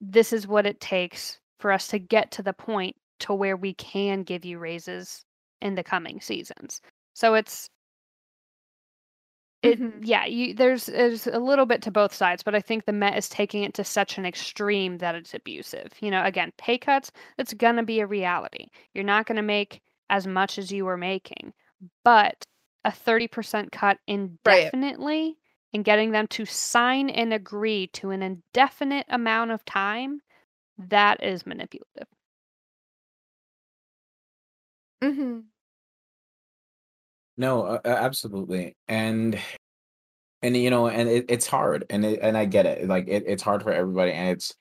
this is what it takes for us to get to the point to where we can give you raises in the coming seasons. So it's it Mhm. yeah, you there's there's a little bit to both sides, but I think the Met is taking it to such an extreme that it's abusive. You know, again, pay cuts, that's gonna be a reality. You're not gonna make as much as you were making, but a 30% cut indefinitely and getting them to sign and agree to an indefinite amount of time, that is manipulative. Mm-hmm. No, uh, absolutely, and and you know, and it, it's hard, and it, and I get it. Like it, it's hard for everybody, and it's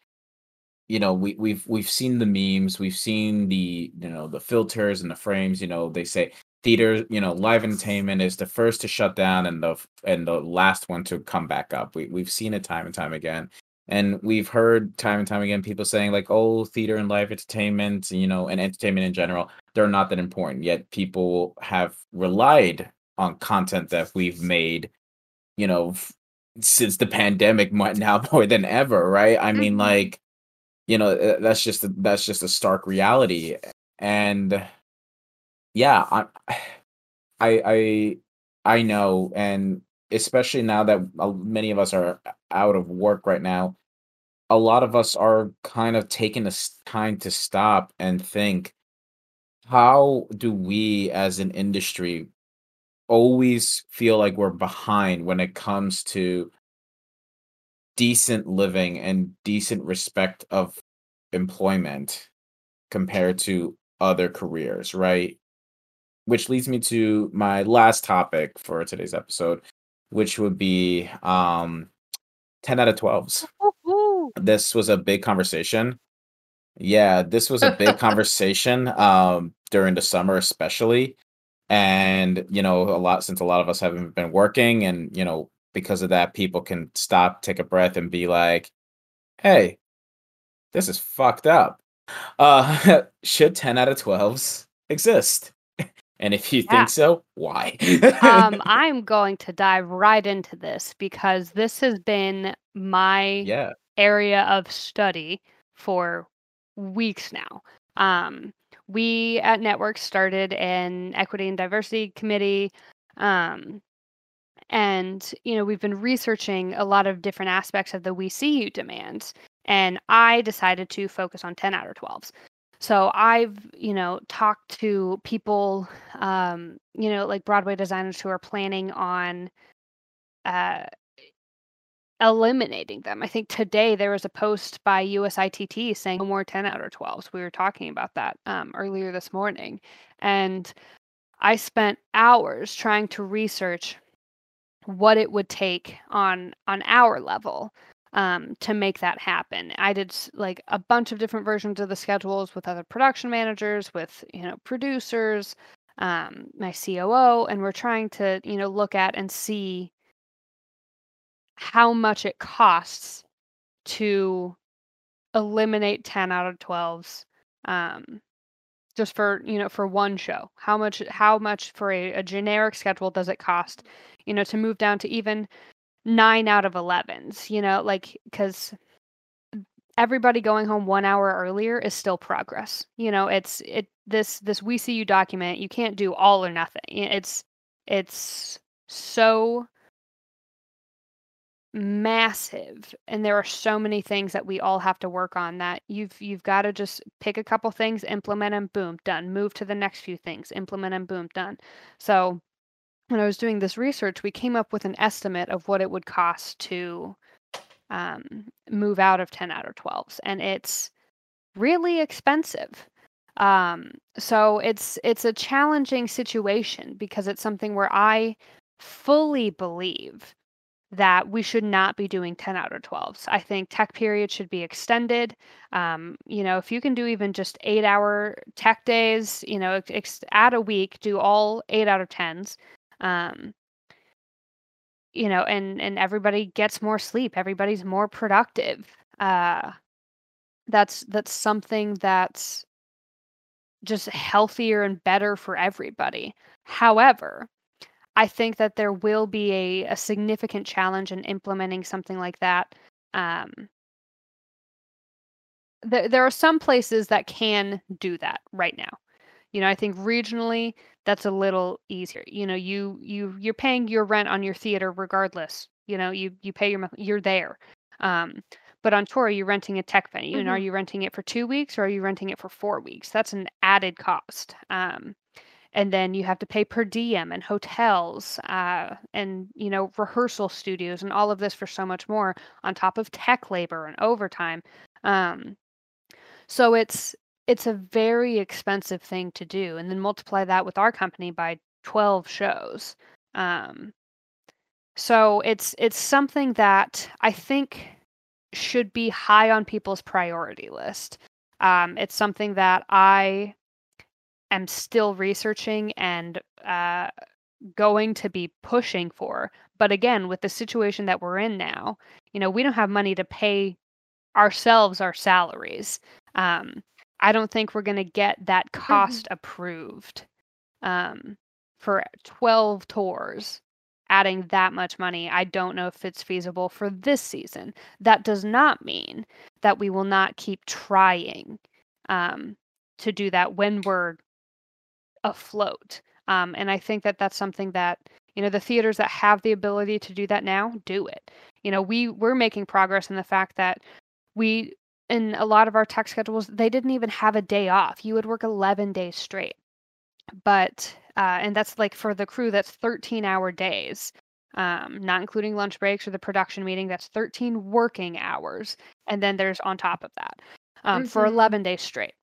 you know, we we've we've seen the memes, we've seen the you know the filters and the frames. You know, they say theater, you know, live entertainment is the first to shut down and the and the last one to come back up. We we've seen it time and time again. And we've heard time and time again people saying like, "Oh, theater and live entertainment, you know, and entertainment in general, they're not that important." Yet people have relied on content that we've made, you know, f- since the pandemic, now more than ever, right? I mean, Mhm. like, you know, uh, that's just a, that's just a stark reality, and yeah, I, I, I, I know, and especially now that uh, many of us are out of work right now, a lot of us are kind of taking this time to stop and think, how do we as an industry always feel like we're behind when it comes to decent living and decent respect of employment compared to other careers, right? Which leads me to my last topic for today's episode, which would be um 10 out of 12s. Woo-hoo. This was a big conversation. Yeah, this was a big conversation um during the summer especially. And you know, a lot since a lot of us haven't been working and you know, because of that people can stop, take a breath and be like, "Hey, this is fucked up." Uh should 10 out of 12s exist? And if you Yeah. think so, why? um, I'm going to dive right into this because this has been my yeah. area of study for weeks now. Um, we at Network started an equity and diversity committee. Um, and, you know, we've been researching a lot of different aspects of the We See You demands. And I decided to focus on 10 out of 12s. So I've, you know, talked to people, um, you know, like Broadway designers who are planning on uh, eliminating them. I think today there was a post by USITT saying no more 10 out of 12s. We were talking about that um, earlier this morning. And I spent hours trying to research what it would take on on our level um, to make that happen. I did like a bunch of different versions of the schedules with other production managers, with you know producers, um, my COO, and we're trying to you know look at and see how much it costs to eliminate 10 out of 12s um, just for you know for one show how much how much for a, a generic schedule does it cost you know to move down to even 9 out of 11s you know like because everybody going home one hour earlier is still progress you know it's it this this we see you document you can't do all or nothing it's it's so massive and there are so many things that we all have to work on that you've you've got to just pick a couple things implement them boom done move to the next few things implement them boom done. So when i was doing this research we came up with an estimate of what it would cost to um, move out of 10 out of 12s and it's really expensive um, so it's it's a challenging situation because it's something where i fully believe that we should not be doing 10 out of 12s. I think tech period should be extended. Um, you know, if you can do even just eight hour tech days, you know, ex- add a week, do all eight out of 10s. Um, you know, and and everybody gets more sleep. Everybody's more productive. Uh, that's that's something that's just healthier and better for everybody. However, I think that there will be a, a significant challenge in implementing something like that. Um, there, there are some places that can do that right now. You know, I think regionally that's a little easier. You know, you you you're paying your rent on your theater regardless. You know, you you pay your you're there. Um, but on tour, you're renting a tech venue, mm-hmm. and are mm-hmm. you renting it for two weeks or are you renting it for four weeks? That's an added cost. Um, and then you have to pay per diem and hotels uh, and you know rehearsal studios and all of this for so much more on top of tech labor and overtime um, so it's it's a very expensive thing to do and then multiply that with our company by 12 shows um, so it's it's something that i think should be high on people's priority list um, it's something that i am still researching and uh, going to be pushing for. But again, with the situation that we're in now, you know, we don't have money to pay ourselves our salaries. Um, I don't think we're going to get that mm-hmm. cost mm-hmm. approved um, for 12 tours. Adding that much money, I don't know if it's feasible for this season. That does not mean that we will not keep trying um, to do that when we're afloat. Um, and I think that that's something that you know the theaters that have the ability to do that now do it. You know, we we're making progress in the fact that we in a lot of our tech schedules they didn't even have a day off. You would work 11 days straight. But uh, and that's like for the crew that's 13 hour days. Um, not including lunch breaks or the production meeting, that's 13 working hours. And then there's on top of that um, mm-hmm. for 11 days straight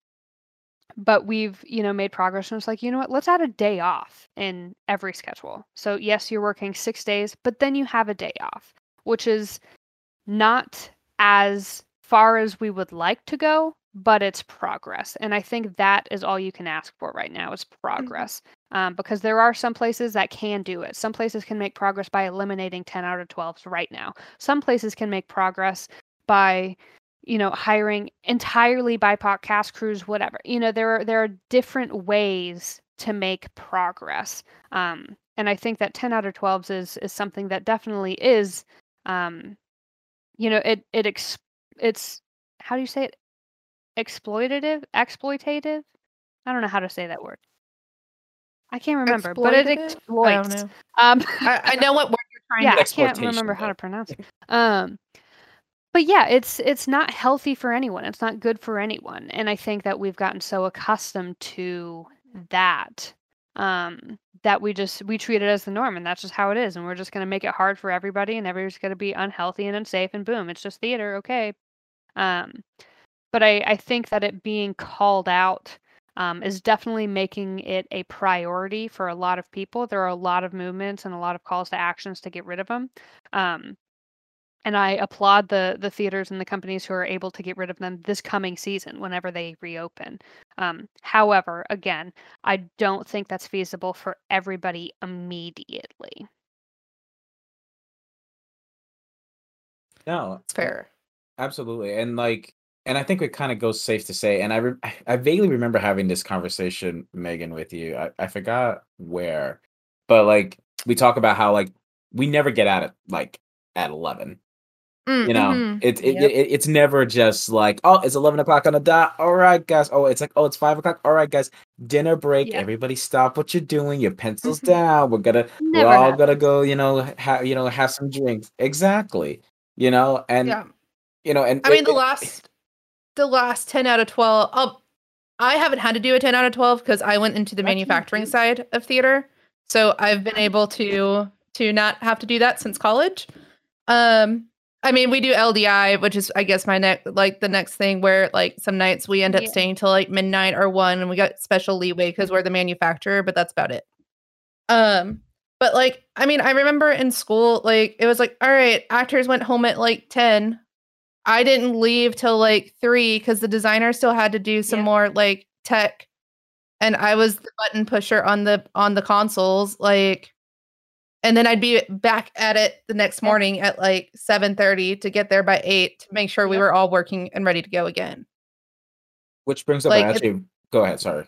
but we've you know made progress and it's like you know what let's add a day off in every schedule so yes you're working six days but then you have a day off which is not as far as we would like to go but it's progress and i think that is all you can ask for right now is mm-hmm. progress mm-hmm. um, because there are some places that can do it some places can make progress by eliminating 10 out of 12s right now some places can make progress by you know, hiring entirely BIPOC cast crews, whatever. You know, there are there are different ways to make progress. Um, and I think that 10 out of 12s is is something that definitely is um, you know, it it ex- it's how do you say it? Exploitative, exploitative? I don't know how to say that word. I can't remember, but it exploits. I don't know. Um, I, I know what word you're trying yeah, to. I can't remember how to pronounce it. Um, but yeah, it's it's not healthy for anyone. It's not good for anyone. And I think that we've gotten so accustomed to that um, that we just we treat it as the norm, and that's just how it is. And we're just going to make it hard for everybody, and everybody's going to be unhealthy and unsafe, and boom, it's just theater. Okay. Um, but I I think that it being called out. Um, is definitely making it a priority for a lot of people. There are a lot of movements and a lot of calls to actions to get rid of them. Um, and I applaud the the theaters and the companies who are able to get rid of them this coming season whenever they reopen. Um, however, again, I don't think that's feasible for everybody immediately. No, it's fair. Absolutely, and like, and I think it kind of goes safe to say, and I re- I vaguely remember having this conversation, Megan, with you. I, I forgot where, but like we talk about how like we never get at it like at eleven Mm, You know, mhm. it, it, Yep. it it's never just like, oh, it's eleven o'clock on the dot. All right, guys. Oh, it's like, oh, it's five o'clock. All right, guys. Dinner break. Yeah. Everybody, stop what you're doing. Your pencils Mhm. down. We're gonna Never we're all happened. gonna go. You know, have you know have some drinks. Exactly. You know, and yeah. You know, and I it- mean, the it- last, the last ten out of twelve. I'll, I haven't had to do a ten out of twelve because I went into the manufacturing side of theater, so I've been able to to not have to do that since college. Um, I mean, we do LDI, which is I guess my next like the next thing where like some nights we end up Yeah. staying till like midnight or one, and we got special leeway because we're the manufacturer, but that's about it. Um, but like, I mean, I remember in school, like it was like, all right, actors went home at like ten. I didn't leave till like three because the designer still had to do some Yeah. more like tech, and I was the button pusher on the on the consoles, like, and then I'd be back at it the next Yeah. morning at like seven thirty to get there by eight to make sure we were all working and ready to go again. which brings up like, an it- actually. Go ahead. Sorry.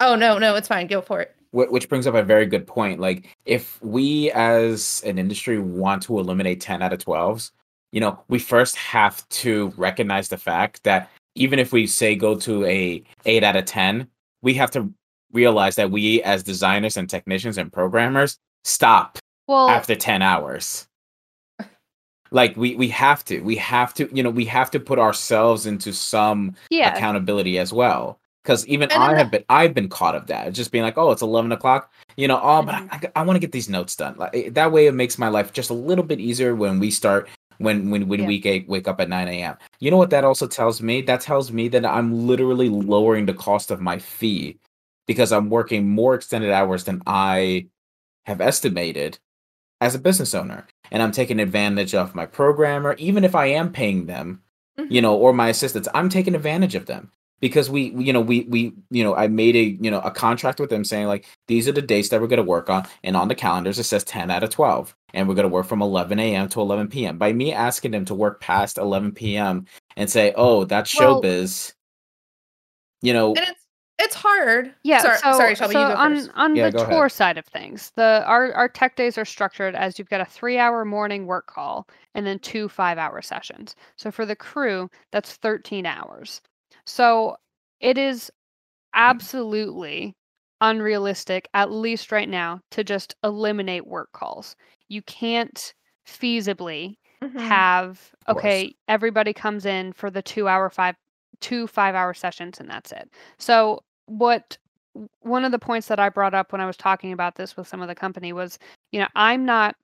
Oh no, no, it's fine. Go for it. Which brings up a very good point like if we as an industry want to eliminate 10 out of 12s you know we first have to recognize the fact that even if we say go to a 8 out of 10 we have to realize that we as designers and technicians and programmers stop Well, after 10 hours like we we have to we have to you know we have to put ourselves into some yeah, accountability as well. Because even I have been, I've been caught of that. Just being like, oh, it's eleven o'clock, you know. Oh, but Mm-hmm. I, I, want to get these notes done. Like that way, it makes my life just a little bit easier when we start when when when Yeah. we get, wake up at nine a.m. You know what that also tells me? That tells me that I'm literally lowering the cost of my fee because I'm working more extended hours than I have estimated as a business owner, and I'm taking advantage of my programmer, even if I am paying them you mm-hmm. know, or my assistants. I'm taking advantage of them because we, you know, we, we, you know, I made a, you know, a contract with them saying like these are the dates that we're going to work on, and on the calendars it says 10 out of 12, and we're going to work from 11 a.m. to 11 p.m. By me asking them to work past 11 p.m. and say, oh, that's Well- showbiz, you know, And it's it's hard. Yeah, Sorry, so, sorry, Shelby, so you go on first. on Yeah, the go tour ahead. side of things, the our our tech days are structured as you've got a three hour morning work call and then two five hour sessions. So for the crew, that's thirteen hours. So it is absolutely unrealistic, at least right now, to just eliminate work calls. You can't feasibly Mhm. have okay everybody comes in for the two hour five two five hour sessions and that's it so what one of the points that i brought up when i was talking about this with some of the company was you know i'm not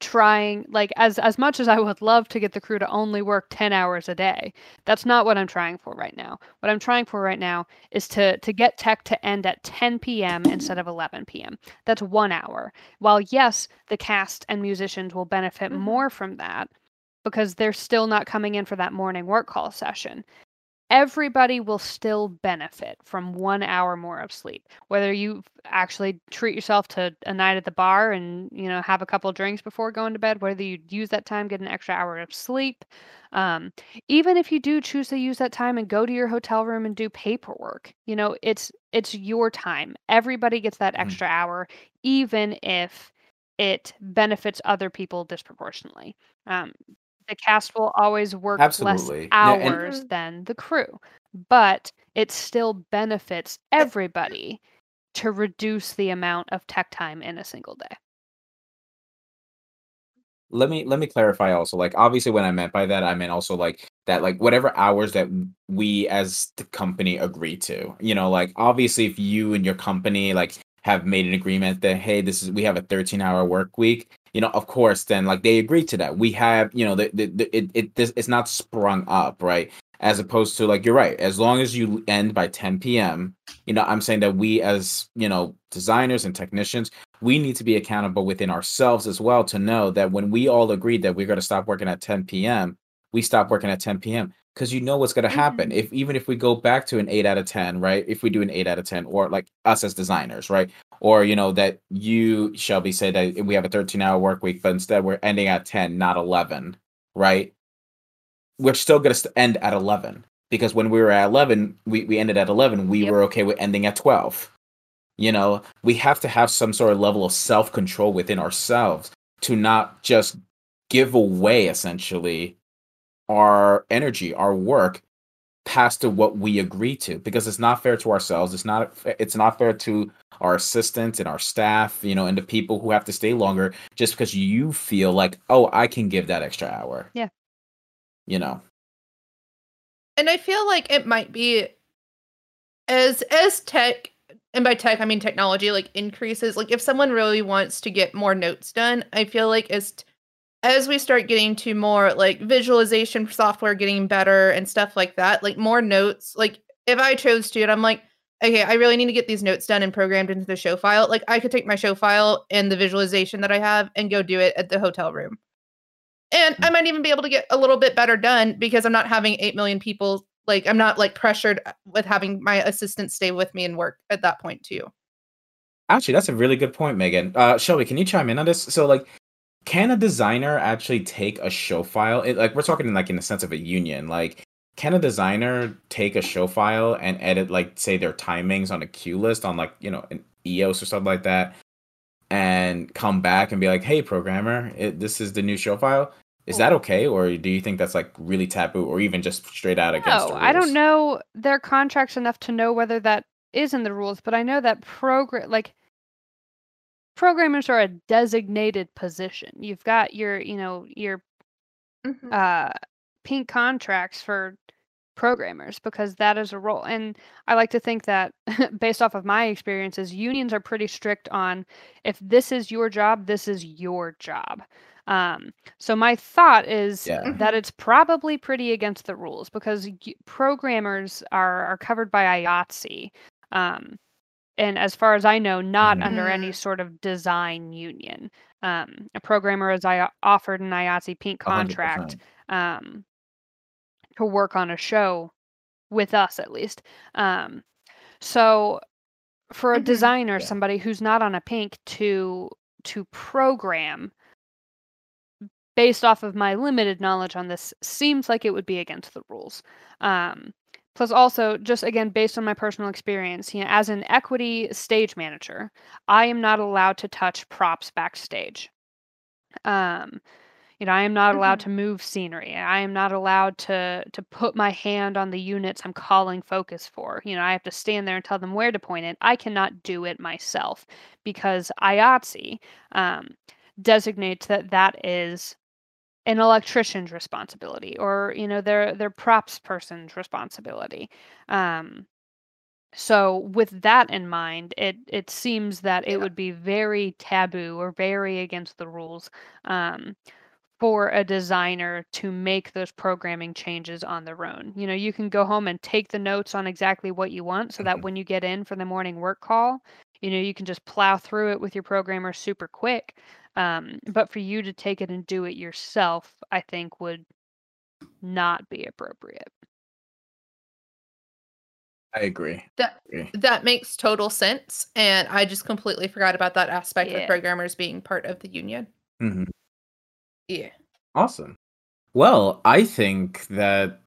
trying like as as much as i would love to get the crew to only work 10 hours a day that's not what i'm trying for right now. What i'm trying for right now is to to get tech to end at 10 p.m instead of 11 p.m that's one hour. While yes the cast and musicians will benefit Mhm. more from that because they're still not coming in for that morning work call session everybody will still benefit from one hour more of sleep whether you actually treat yourself to a night at the bar and you know have a couple drinks before going to bed whether you use that time get an extra hour of sleep um, even if you do choose to use that time and go to your hotel room and do paperwork you know it's it's your time everybody gets that Mhm. extra hour even if it benefits other people disproportionately um, the cast will always work Absolutely. less Yeah, and- hours mm-hmm. than the crew but it still benefits everybody to reduce the amount of tech time in a single day let me let me clarify also like obviously what i meant by that i meant also like that like whatever hours that we as the company agree to you know like obviously if you and your company like have made an agreement that hey this is we have a 13 hour work week you know of course then like they agree to that. We have you know the, the, the it, it this it's not sprung up right? As opposed to like you're right. As long as you end by 10 p.m you know i'm saying that we as you know designers and technicians we need to be accountable within ourselves as well to know that when we all agreed that we're going to stop working at 10 p.m we stop working at 10 p.m because you know what's going to happen mm-hmm. if even if we go back to an 8 out of 10 right? If we do an 8 out of 10 or like us as designers right or you know that you shelby said that we have a 13 hour work week but instead we're ending at 10 not 11 right? We're still going to end at 11 because when we were at 11 we, we ended at 11 we Yep. were okay with ending at 12 you know we have to have some sort of level of self-control within ourselves to not just give away essentially our energy, our work past to what we agree to because it's not fair to ourselves it's not it's not fair to our assistants and our staff you know and the people who have to stay longer just because you feel like oh i can give that extra hour Yeah. you know and I feel like it might be as as tech and by tech I mean technology like increases like if someone really wants to get more notes done I feel like as t- as we start getting to more like visualization software getting better and stuff like that like more notes like if I chose to and I'm like okay I really need to get these notes done and programmed into the show file like I could take my show file and the visualization that I have and go do it at the hotel room. And I might even be able to get a little bit better done because I'm not having 8 million people like I'm not like pressured uh, with having my assistant stay with me and work at that point too. actually that's a really good point megan. Uh shelby can you chime in on this? So like can a designer actually take a show file? It, like we're talking in like in the sense of a union like can a designer take a show file and edit like say their timings on a cue list on like you know an eos or something like that and come back and be like hey programmer it, this is the new show file. Is that okay or do you think that's like really taboo or even just straight out against No, I don't know their contracts enough to know whether that is in the rules, but I know that program like programmers are a designated position. You've got your, you know, your Mhm. uh pink contracts for programmers because that is a role. And I like to think that based off of my experiences, unions are pretty strict on if this is your job, this is your job. Um, so my thought is Yeah. that it's probably pretty against the rules because y- programmers are are covered by IATSE. Um, and as far as I know, not under any Mhm. sort of design union. Um, a programmer is I offered an IATSE pink contract um, to work on a show with us at least. Um, so for a Mhm. designer, Yeah. somebody who's not on a pink to to program based off of my limited knowledge on this seems like it would be against the rules. Um, plus also just again based on my personal experience, you know, as an equity stage manager, I am not allowed to touch props backstage. Um, you know, I am not allowed Mhm. to move scenery. I am not allowed to to put my hand on the units I'm calling focus for. You know, I have to stand there and tell them where to point it. I cannot do it myself because IATSE um, designates that that is an electrician's responsibility or you know their their props person's responsibility. Um, so with that in mind, it it seems that it Yeah. would be very taboo or very against the rules. Um, for a designer to make those programming changes on their own. You know, you can go home and take the notes on exactly what you want so that Mhm. when you get in for the morning work call, you know, you can just plow through it with your programmer super quick. Um, but for you to take it and do it yourself, I think would not be appropriate. i agree That agree. that makes total sense and I just completely forgot about that aspect Yeah. with programmers being part of the union. Mhm. Yeah. Awesome. Well, I think that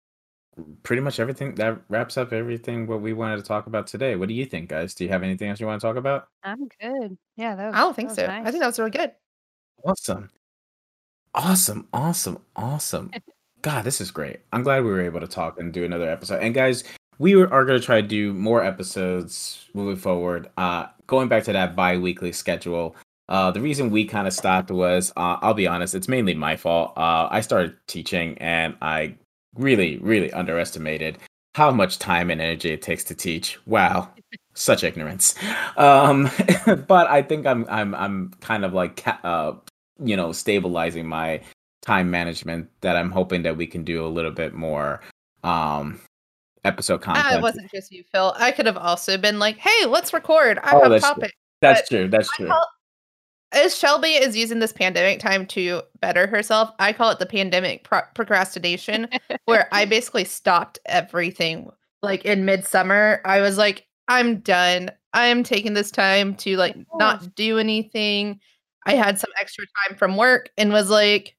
pretty much everything that wraps up everything what we wanted to talk about today. What do you think, guys? Do you have anything else you want to talk about? I'm good. Yeah, that was, I don't think so. nice. I think that was really good. Awesome. Awesome. Awesome. Awesome. God, this is great. I'm glad we were able to talk and do another episode. And guys, we are going to try to do more episodes moving forward. Uh, going back to that bi-weekly schedule. Uh, the reason we kind of stopped was, uh, I'll be honest, it's mainly my fault. Uh, I started teaching and I really, really underestimated how much time and energy it takes to teach. Wow, such ignorance. Um, but I think I'm, I'm, I'm kind of like, uh, you know, stabilizing my time management that I'm hoping that we can do a little bit more um episode Ah, content. it wasn't just you, Phil. I could have also been like, "Hey, let's record. I Oh, have a that's true. topic." That's but true. That's true. call- As Shelby is using this pandemic time to better herself, I call it the pandemic pro- procrastination, where I basically stopped everything. Like in midsummer, I was like, "I'm done. I am taking this time to like not oh. do anything." I had some extra time from work and was like,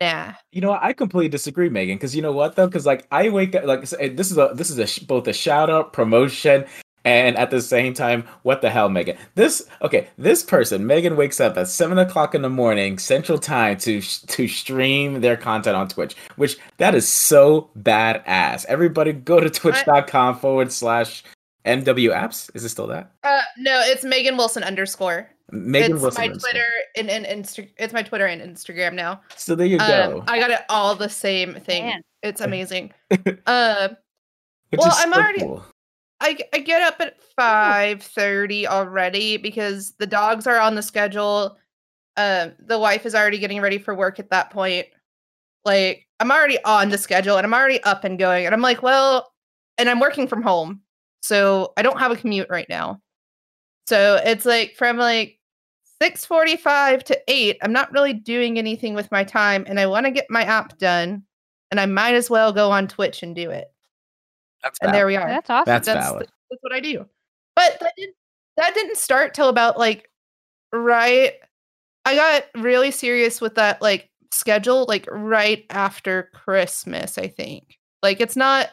"Nah." You know, what? I completely disagree, Megan. Because you know what though? Because like I wake up like this is a this is a sh- both a shout out promotion And at the same time, what the hell, Megan? This okay, this person, Megan wakes up at seven o'clock in the morning Central Time to to stream their content on Twitch, which that is so badass. Everybody go to twitch.com forward slash MW apps. Is it still that? Uh, no, it's Megan Wilson underscore. Megan it's Wilson. my underscore. Twitter and, and Insta- It's my Twitter and Instagram now. So there you Um, go. I got it all the same thing. Man. It's amazing. um, which well, is I'm so already- cool. I I get up at five thirty already because the dogs are on the schedule. Um, the wife is already getting ready for work at that point. Like I'm already on the schedule and I'm already up and going. And I'm like, well, and I'm working from home, so I don't have a commute right now. So it's like from like six forty five to eight. I'm not really doing anything with my time, and I want to get my app done. And I might as well go on Twitch and do it. That's And valid. there we are That's awesome. That's that's valid. that's what I do. But that didn't that didn't start till about like right. I got really serious with that like schedule like right after Christmas. I think like it's not.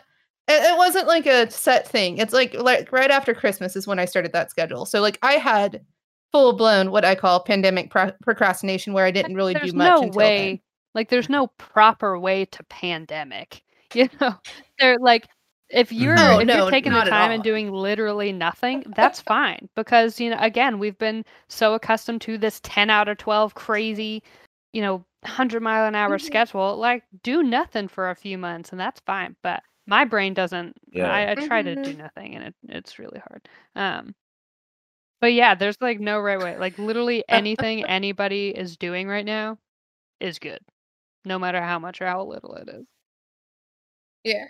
It, it wasn't like a set thing. It's like like right after Christmas is when I started that schedule. So like I had full blown what I call pandemic pro- procrastination, where I didn't really there's do much. no until way then. like there's no proper way to pandemic you know they're like if you're Oh, if no, you're taking the time and doing literally nothing that's fine because you know again we've been so accustomed to this 10 out of 12 crazy you know 100 mile an hour Mhm. schedule like do nothing for a few months and that's fine but my brain doesn't Yeah. I, I try to do Mhm. nothing and it, it's really hard um but yeah there's like no right way like literally anything anybody is doing right now is good no matter how much or how little it is Yeah.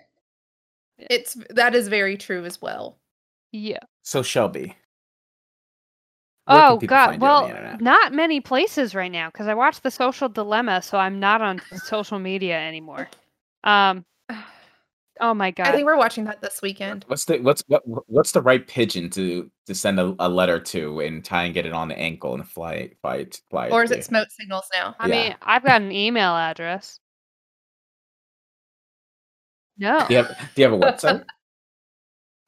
Yeah. It's that is very true as well. yeah So Shelby. where oh god find you on well not many places right now because i watched the social dilemma so i'm not on social media anymore um oh my god I think we're watching that this weekend. What's the what's what what's the right pigeon to to send a, a letter to and try and get it on the ankle and fly it fly it Or is it smoke signals now? i yeah. mean i've got an email address no Do you have do you have a website?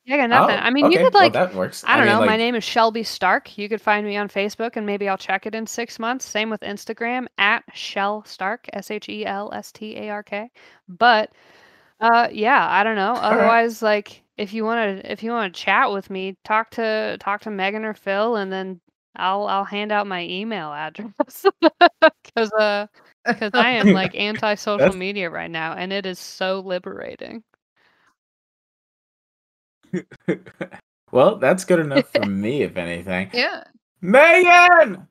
yeah, I got nothing. Oh, I mean, you okay, could well, like that works. I don't mean, know. my name is Shelby Stark. You could find me on Facebook and maybe I'll check it in six months. Same with Instagram at Shell Stark, S H E L S T A R K. But uh yeah, I don't know. Otherwise, like if you want to if you want to chat with me, talk to talk to Megan or Phil and then I'll I'll hand out my email address because uh because I am like anti social media right now and it is so liberating. well, that's good enough for me, if anything. Yeah. Megan,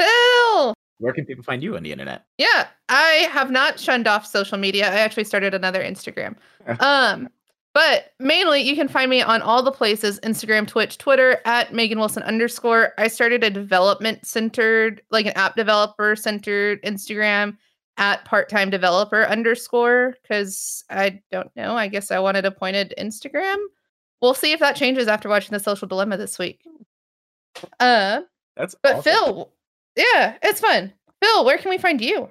Phil. Where can people find you on the internet? Yeah. I have not shunned off social media. I actually started another Instagram. Um, but mainly you can find me on all the places Instagram, Twitch, Twitter at Megan Wilson underscore. I started a development centered, like an app developer centered Instagram at part time developer underscore because I don't know. I guess I wanted a pointed Instagram. We'll see if that changes after watching the social dilemma this week. Uh, That's but awesome. Phil, yeah, it's fun. Phil, where can we find you?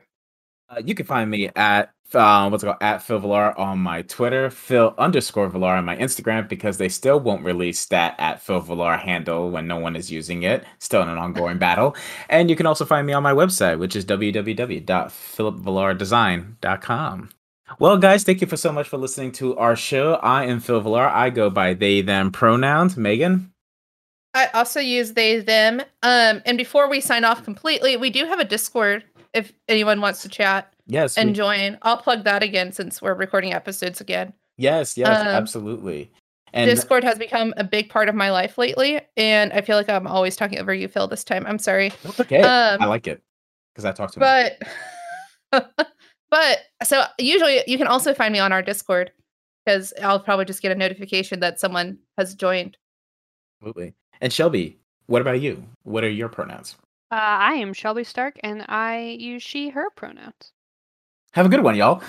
Uh, you can find me at um, what's it called at Phil Villar on my Twitter, Phil underscore Villar on my Instagram because they still won't release that at Phil Villar handle when no one is using it. Still in an ongoing battle. And you can also find me on my website, which is www.philipvillardesign.com. Well, guys, thank you for so much for listening to our show. I am Phil Villar. I go by they them pronouns. Megan. I also use they them. Um, and before we sign off completely, we do have a Discord if anyone wants to chat Yes. and we- join. I'll plug that again since we're recording episodes again. yes. Yes. um, absolutely. And Discord has become a big part of my life lately, and I feel like I'm always talking over you, Phil. This time, I'm sorry. that's okay. Um, I like it because I talk to but but so usually you can also find me on our Discord because I'll probably just get a notification that someone has joined. Absolutely. And Shelby, what about you? What are your pronouns? Uh, I am Shelby Stark and I use she her pronouns. Have a good one, y'all.